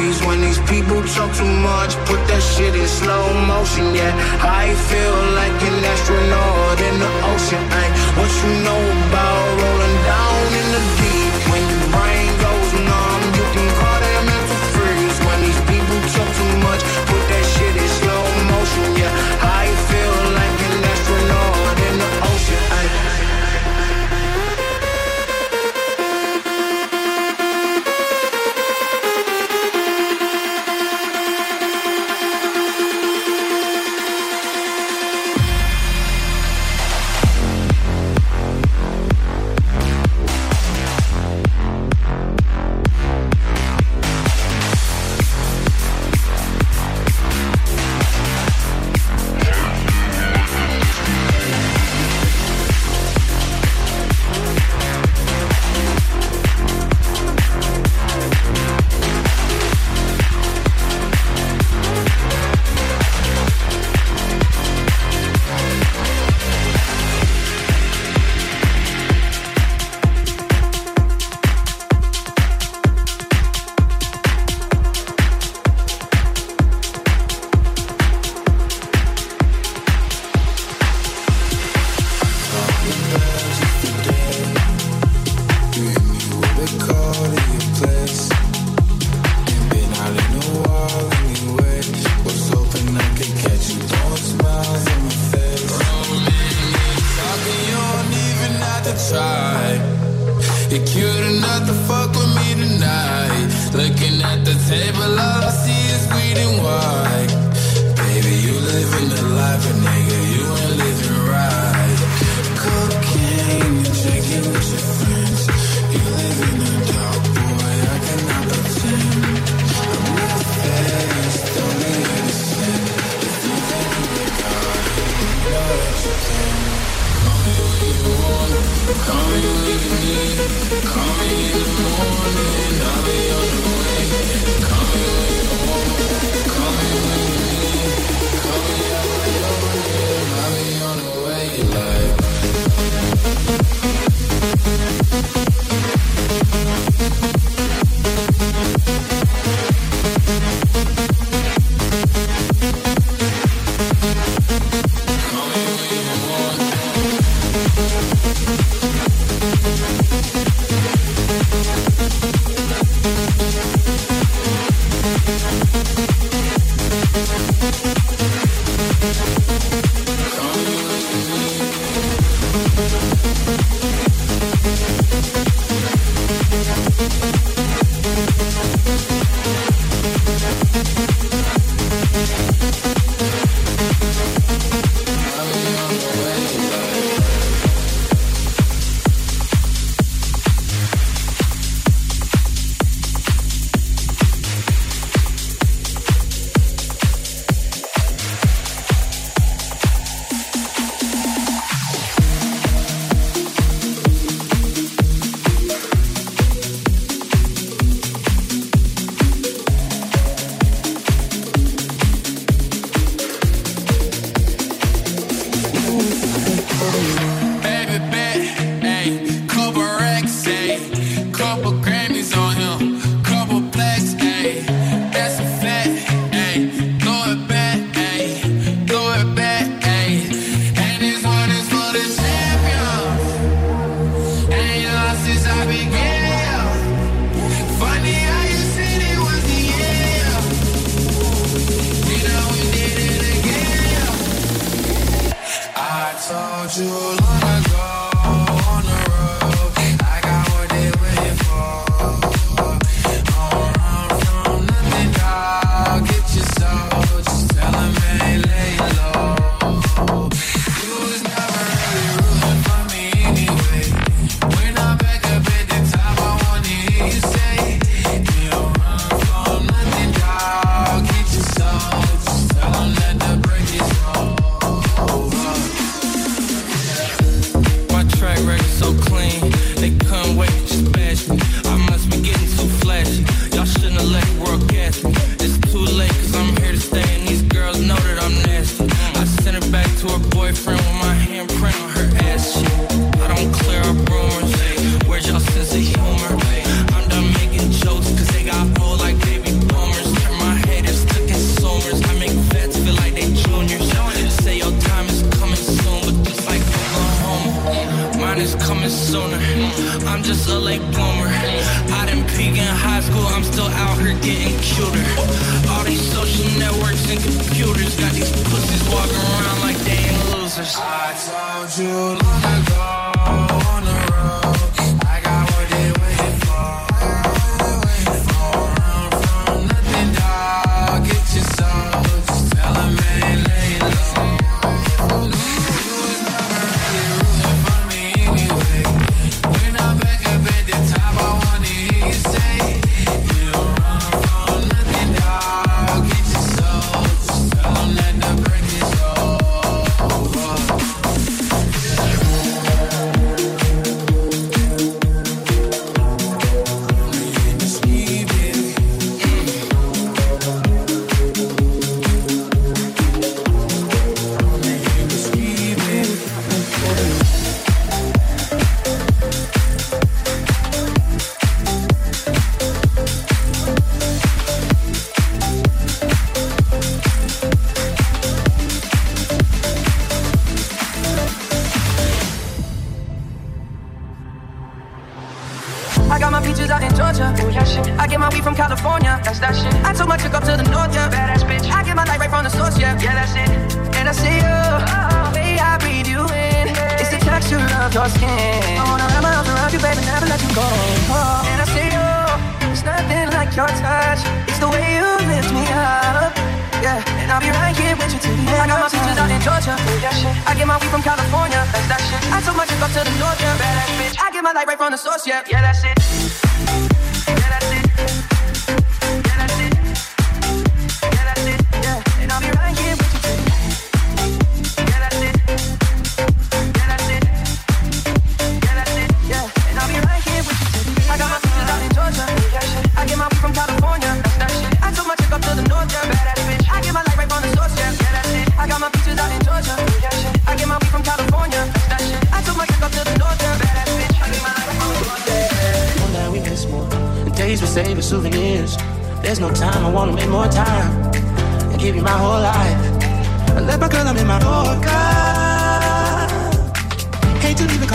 freeze when these people talk too much. Put that shit in slow motion, yeah. I feel like an astronaut in the ocean. Ain't what you know about rolling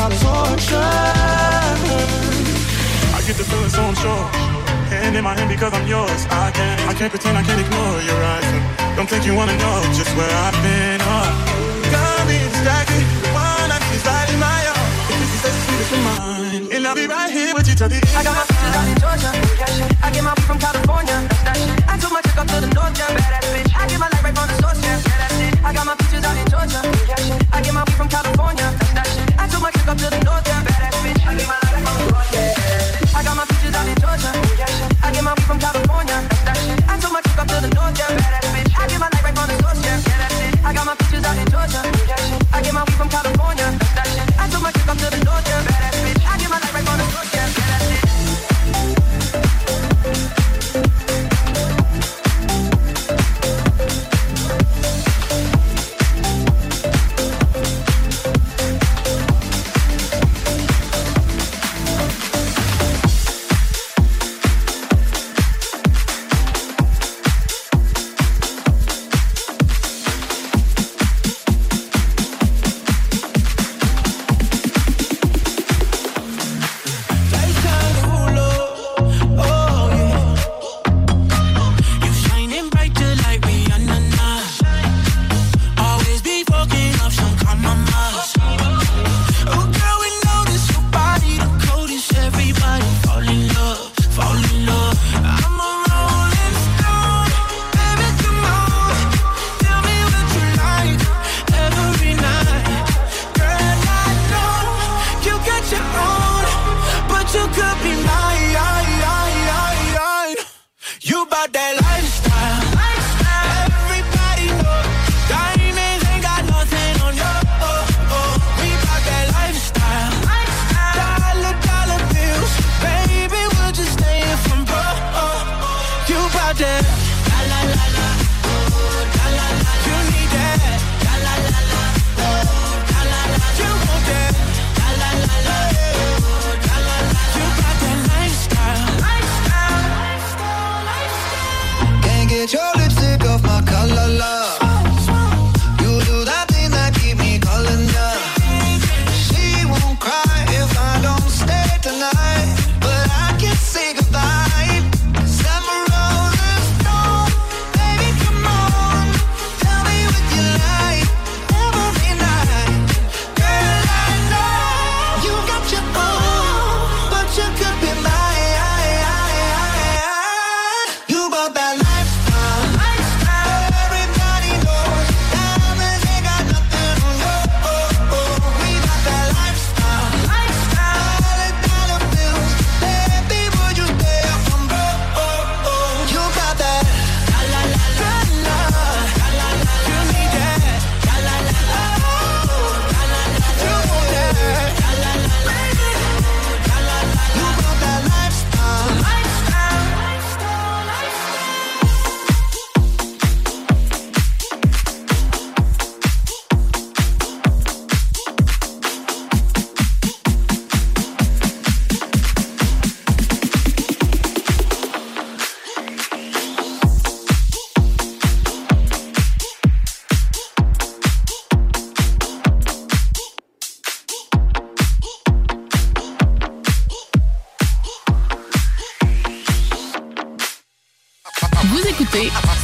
torture. I get the feeling so I'm sure. Hand in my hand because I'm yours. I can't, I can't pretend I can't ignore your eyes. Don't think you wanna know just where I've been. Uh. Got me distracted. The one I need is right in my arms. This is the sweetest of mine. And I'll be right here with you till the end. I got my friends out in Georgia. I get my from California. That shit. I took my chick up to the north, yeah, badass bitch. I get my life right from the source, yeah, yeah that's it. I got my pictures out in Georgia. I get my from California. That's that shit too much to come to the north, yeah, better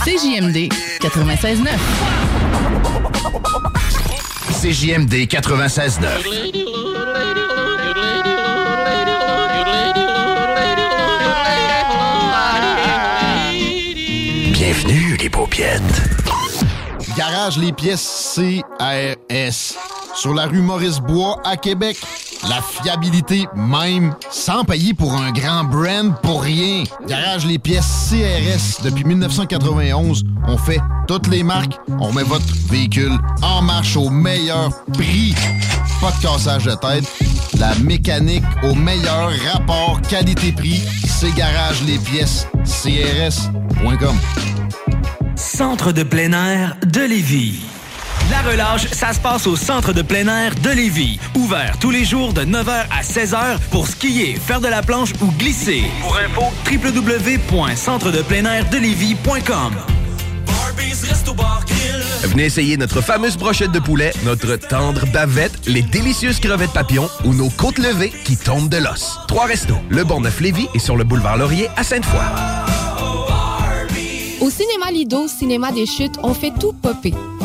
CJMD 96.9. CJMD 96.9. Bienvenue, les paupiètes. Garage les pièces CRS. Sur la rue Maurice-Bois à Québec. La fiabilité même, sans payer pour un grand brand pour rien. Garage les pièces CRS. Depuis 1991, on fait toutes les marques. On met votre véhicule en marche au meilleur prix. Pas de cassage de tête. La mécanique au meilleur rapport qualité-prix. C'est Garage les pièces CRS.com. Centre de plein air de Lévis. La relâche, ça se passe au Centre de plein air de Lévis. Ouvert tous les jours de 9h à 16h pour skier, faire de la planche ou glisser. Pour info, www.centredepleinairdelévis.com Venez essayer notre fameuse brochette de poulet, notre tendre bavette, les délicieuses crevettes papillons ou nos côtes levées qui tombent de l'os. Trois restos, le Bonneuf Lévis et sur le boulevard Laurier à Sainte-Foy. Au cinéma Lido, cinéma des chutes, on fait tout popper.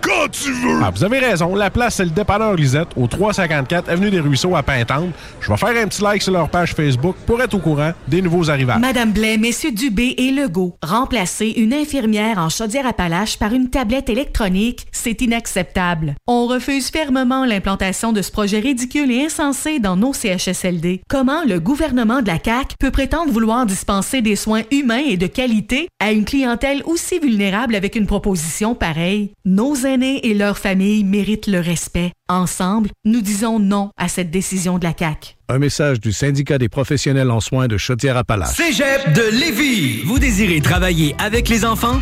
quand tu veux! Ah, vous avez raison, la place, c'est le dépanneur Lisette, au 354 Avenue des Ruisseaux à Pintante. Je vais faire un petit like sur leur page Facebook pour être au courant des nouveaux arrivages. Madame Blais, Messieurs Dubé et Legault, remplacer une infirmière en chaudière-appalaches par une tablette électronique, c'est inacceptable. On refuse fermement l'implantation de ce projet ridicule et insensé dans nos CHSLD. Comment le gouvernement de la CAQ peut prétendre vouloir dispenser des soins humains et de qualité à une clientèle aussi vulnérable avec une proposition pareille? Nos aînés et leurs familles méritent le respect. Ensemble, nous disons non à cette décision de la CAQ. Un message du syndicat des professionnels en soins de Chaudière-Appalaches. Cégep de Lévis. Vous désirez travailler avec les enfants?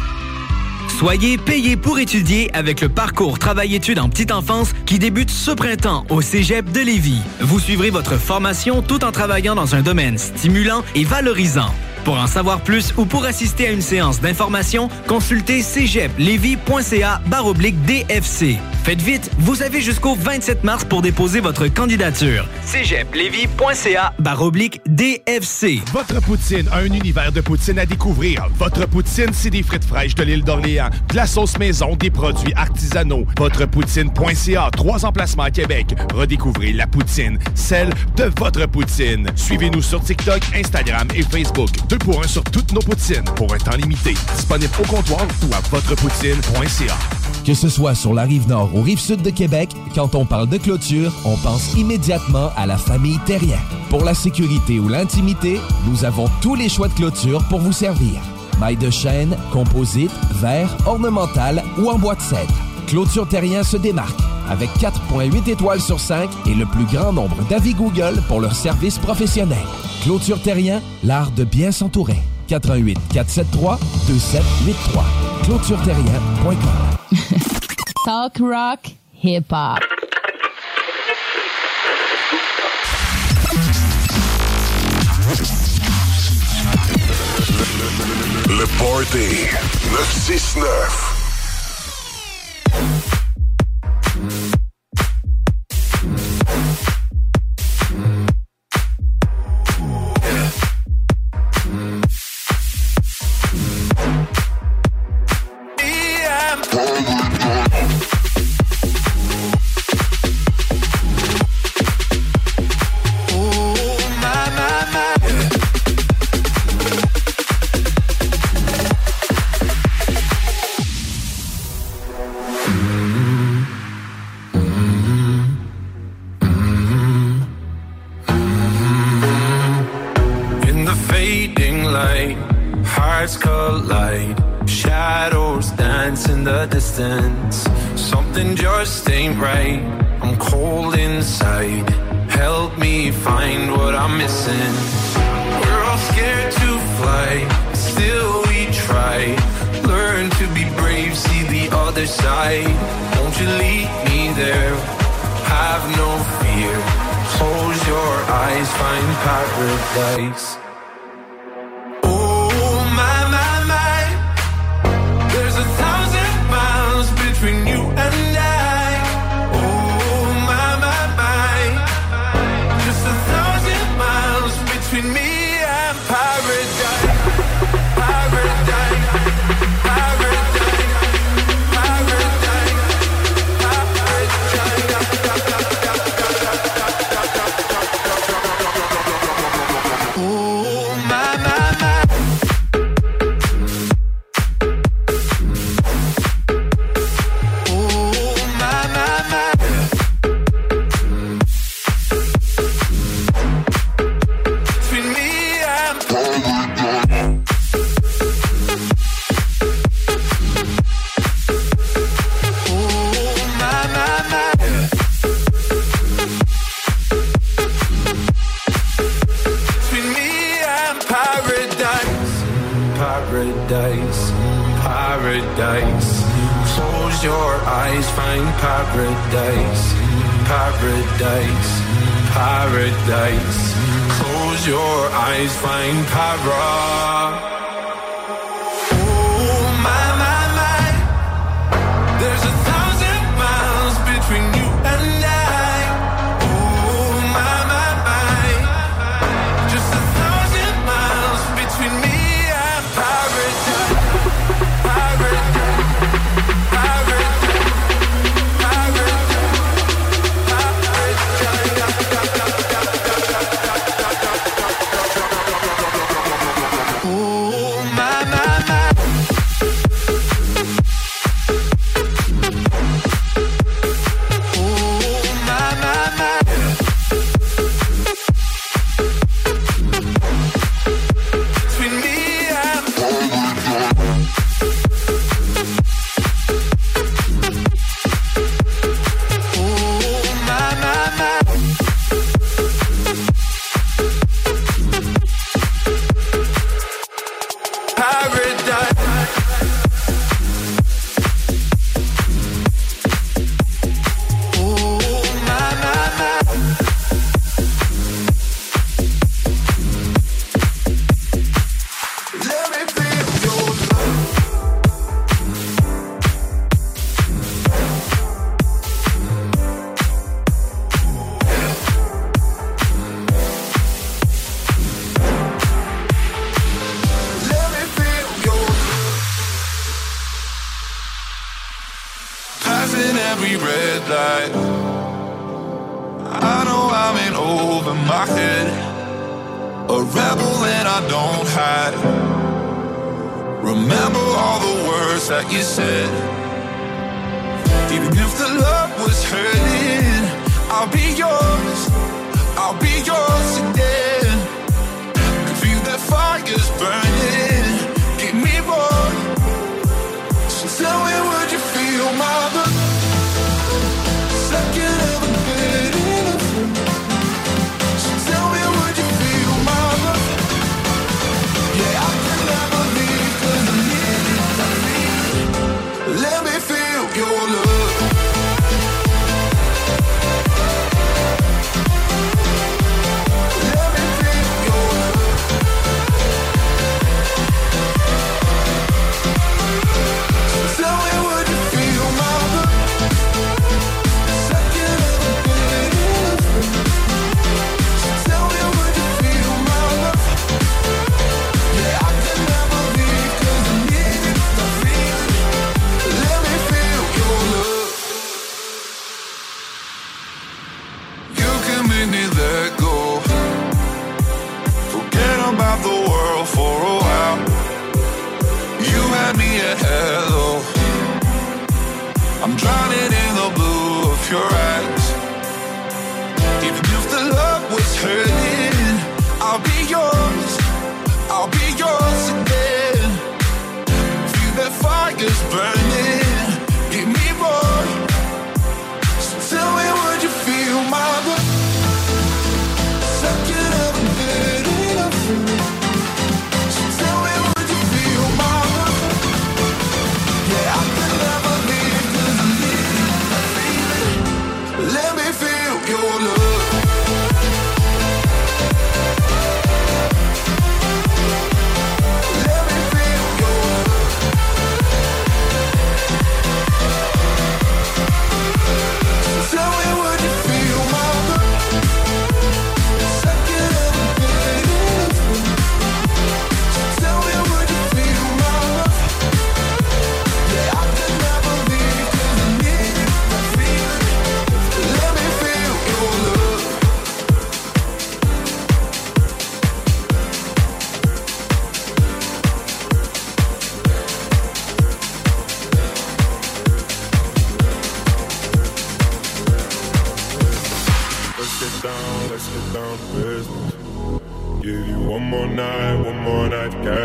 Soyez payé pour étudier avec le parcours Travail-études en petite enfance qui débute ce printemps au Cégep de Lévis. Vous suivrez votre formation tout en travaillant dans un domaine stimulant et valorisant. Pour en savoir plus ou pour assister à une séance d'information, consultez cégeplevy.ca baroblique DFC. Faites vite, vous avez jusqu'au 27 mars pour déposer votre candidature. cégeplevy.ca baroblique DFC. Votre poutine, un univers de poutine à découvrir. Votre poutine, c'est des frites fraîches de l'île d'Orléans, de la sauce maison, des produits artisanaux. Votrepoutine.ca, trois emplacements à Québec. Redécouvrez la poutine, celle de votre poutine. Suivez-nous sur TikTok, Instagram et Facebook. Pour un sur toutes nos poutines, pour un temps limité. Disponible au comptoir ou à votrepoutine.ca. Que ce soit sur la rive nord ou rive sud de Québec, quand on parle de clôture, on pense immédiatement à la famille Terrien. Pour la sécurité ou l'intimité, nous avons tous les choix de clôture pour vous servir. Maille de chêne, composite, verre, ornemental ou en bois de cèdre. Clôture Terrien se démarque avec 4.8 étoiles sur 5 et le plus grand nombre d'avis Google pour leur service professionnel. Clôture Terrien, l'art de bien s'entourer. 88 473 2783. ClôtureTerrien.com Talk rock, hip hop. Le Party 969.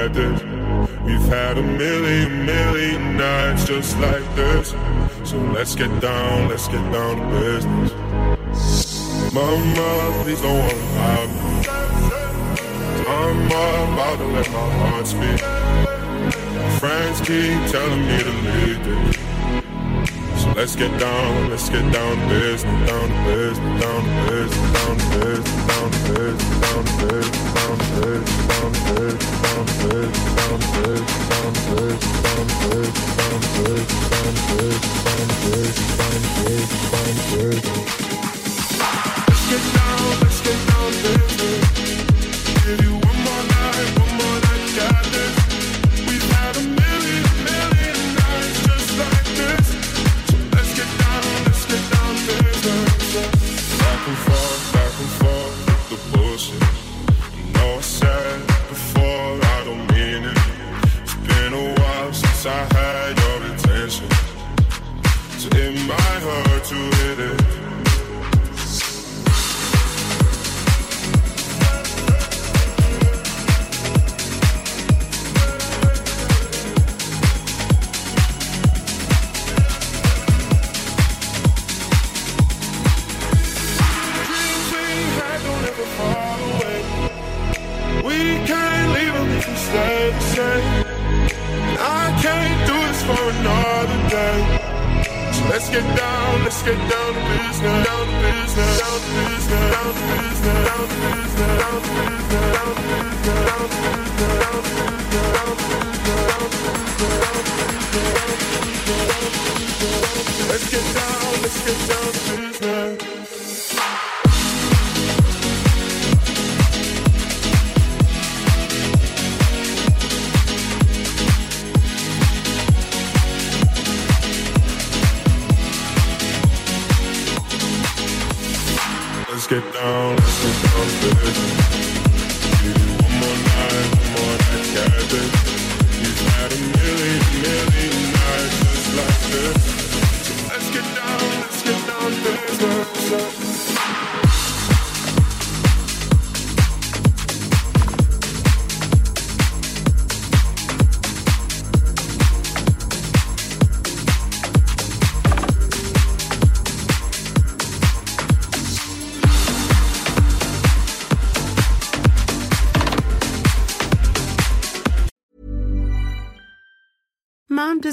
This. We've had a million, million nights just like this. So let's get down, let's get down to business. Mama, please don't me. I'm about to let my heart speak. Friends keep telling me to leave this. Let's get down, let's get down to business, down to business, down to business, down to business, down to business, down to business, down to business, down to business, down to business, down to business, down to business, down to business, down to business, down to business, down to business, down to business, down to business. Let's get down, let's get down to business.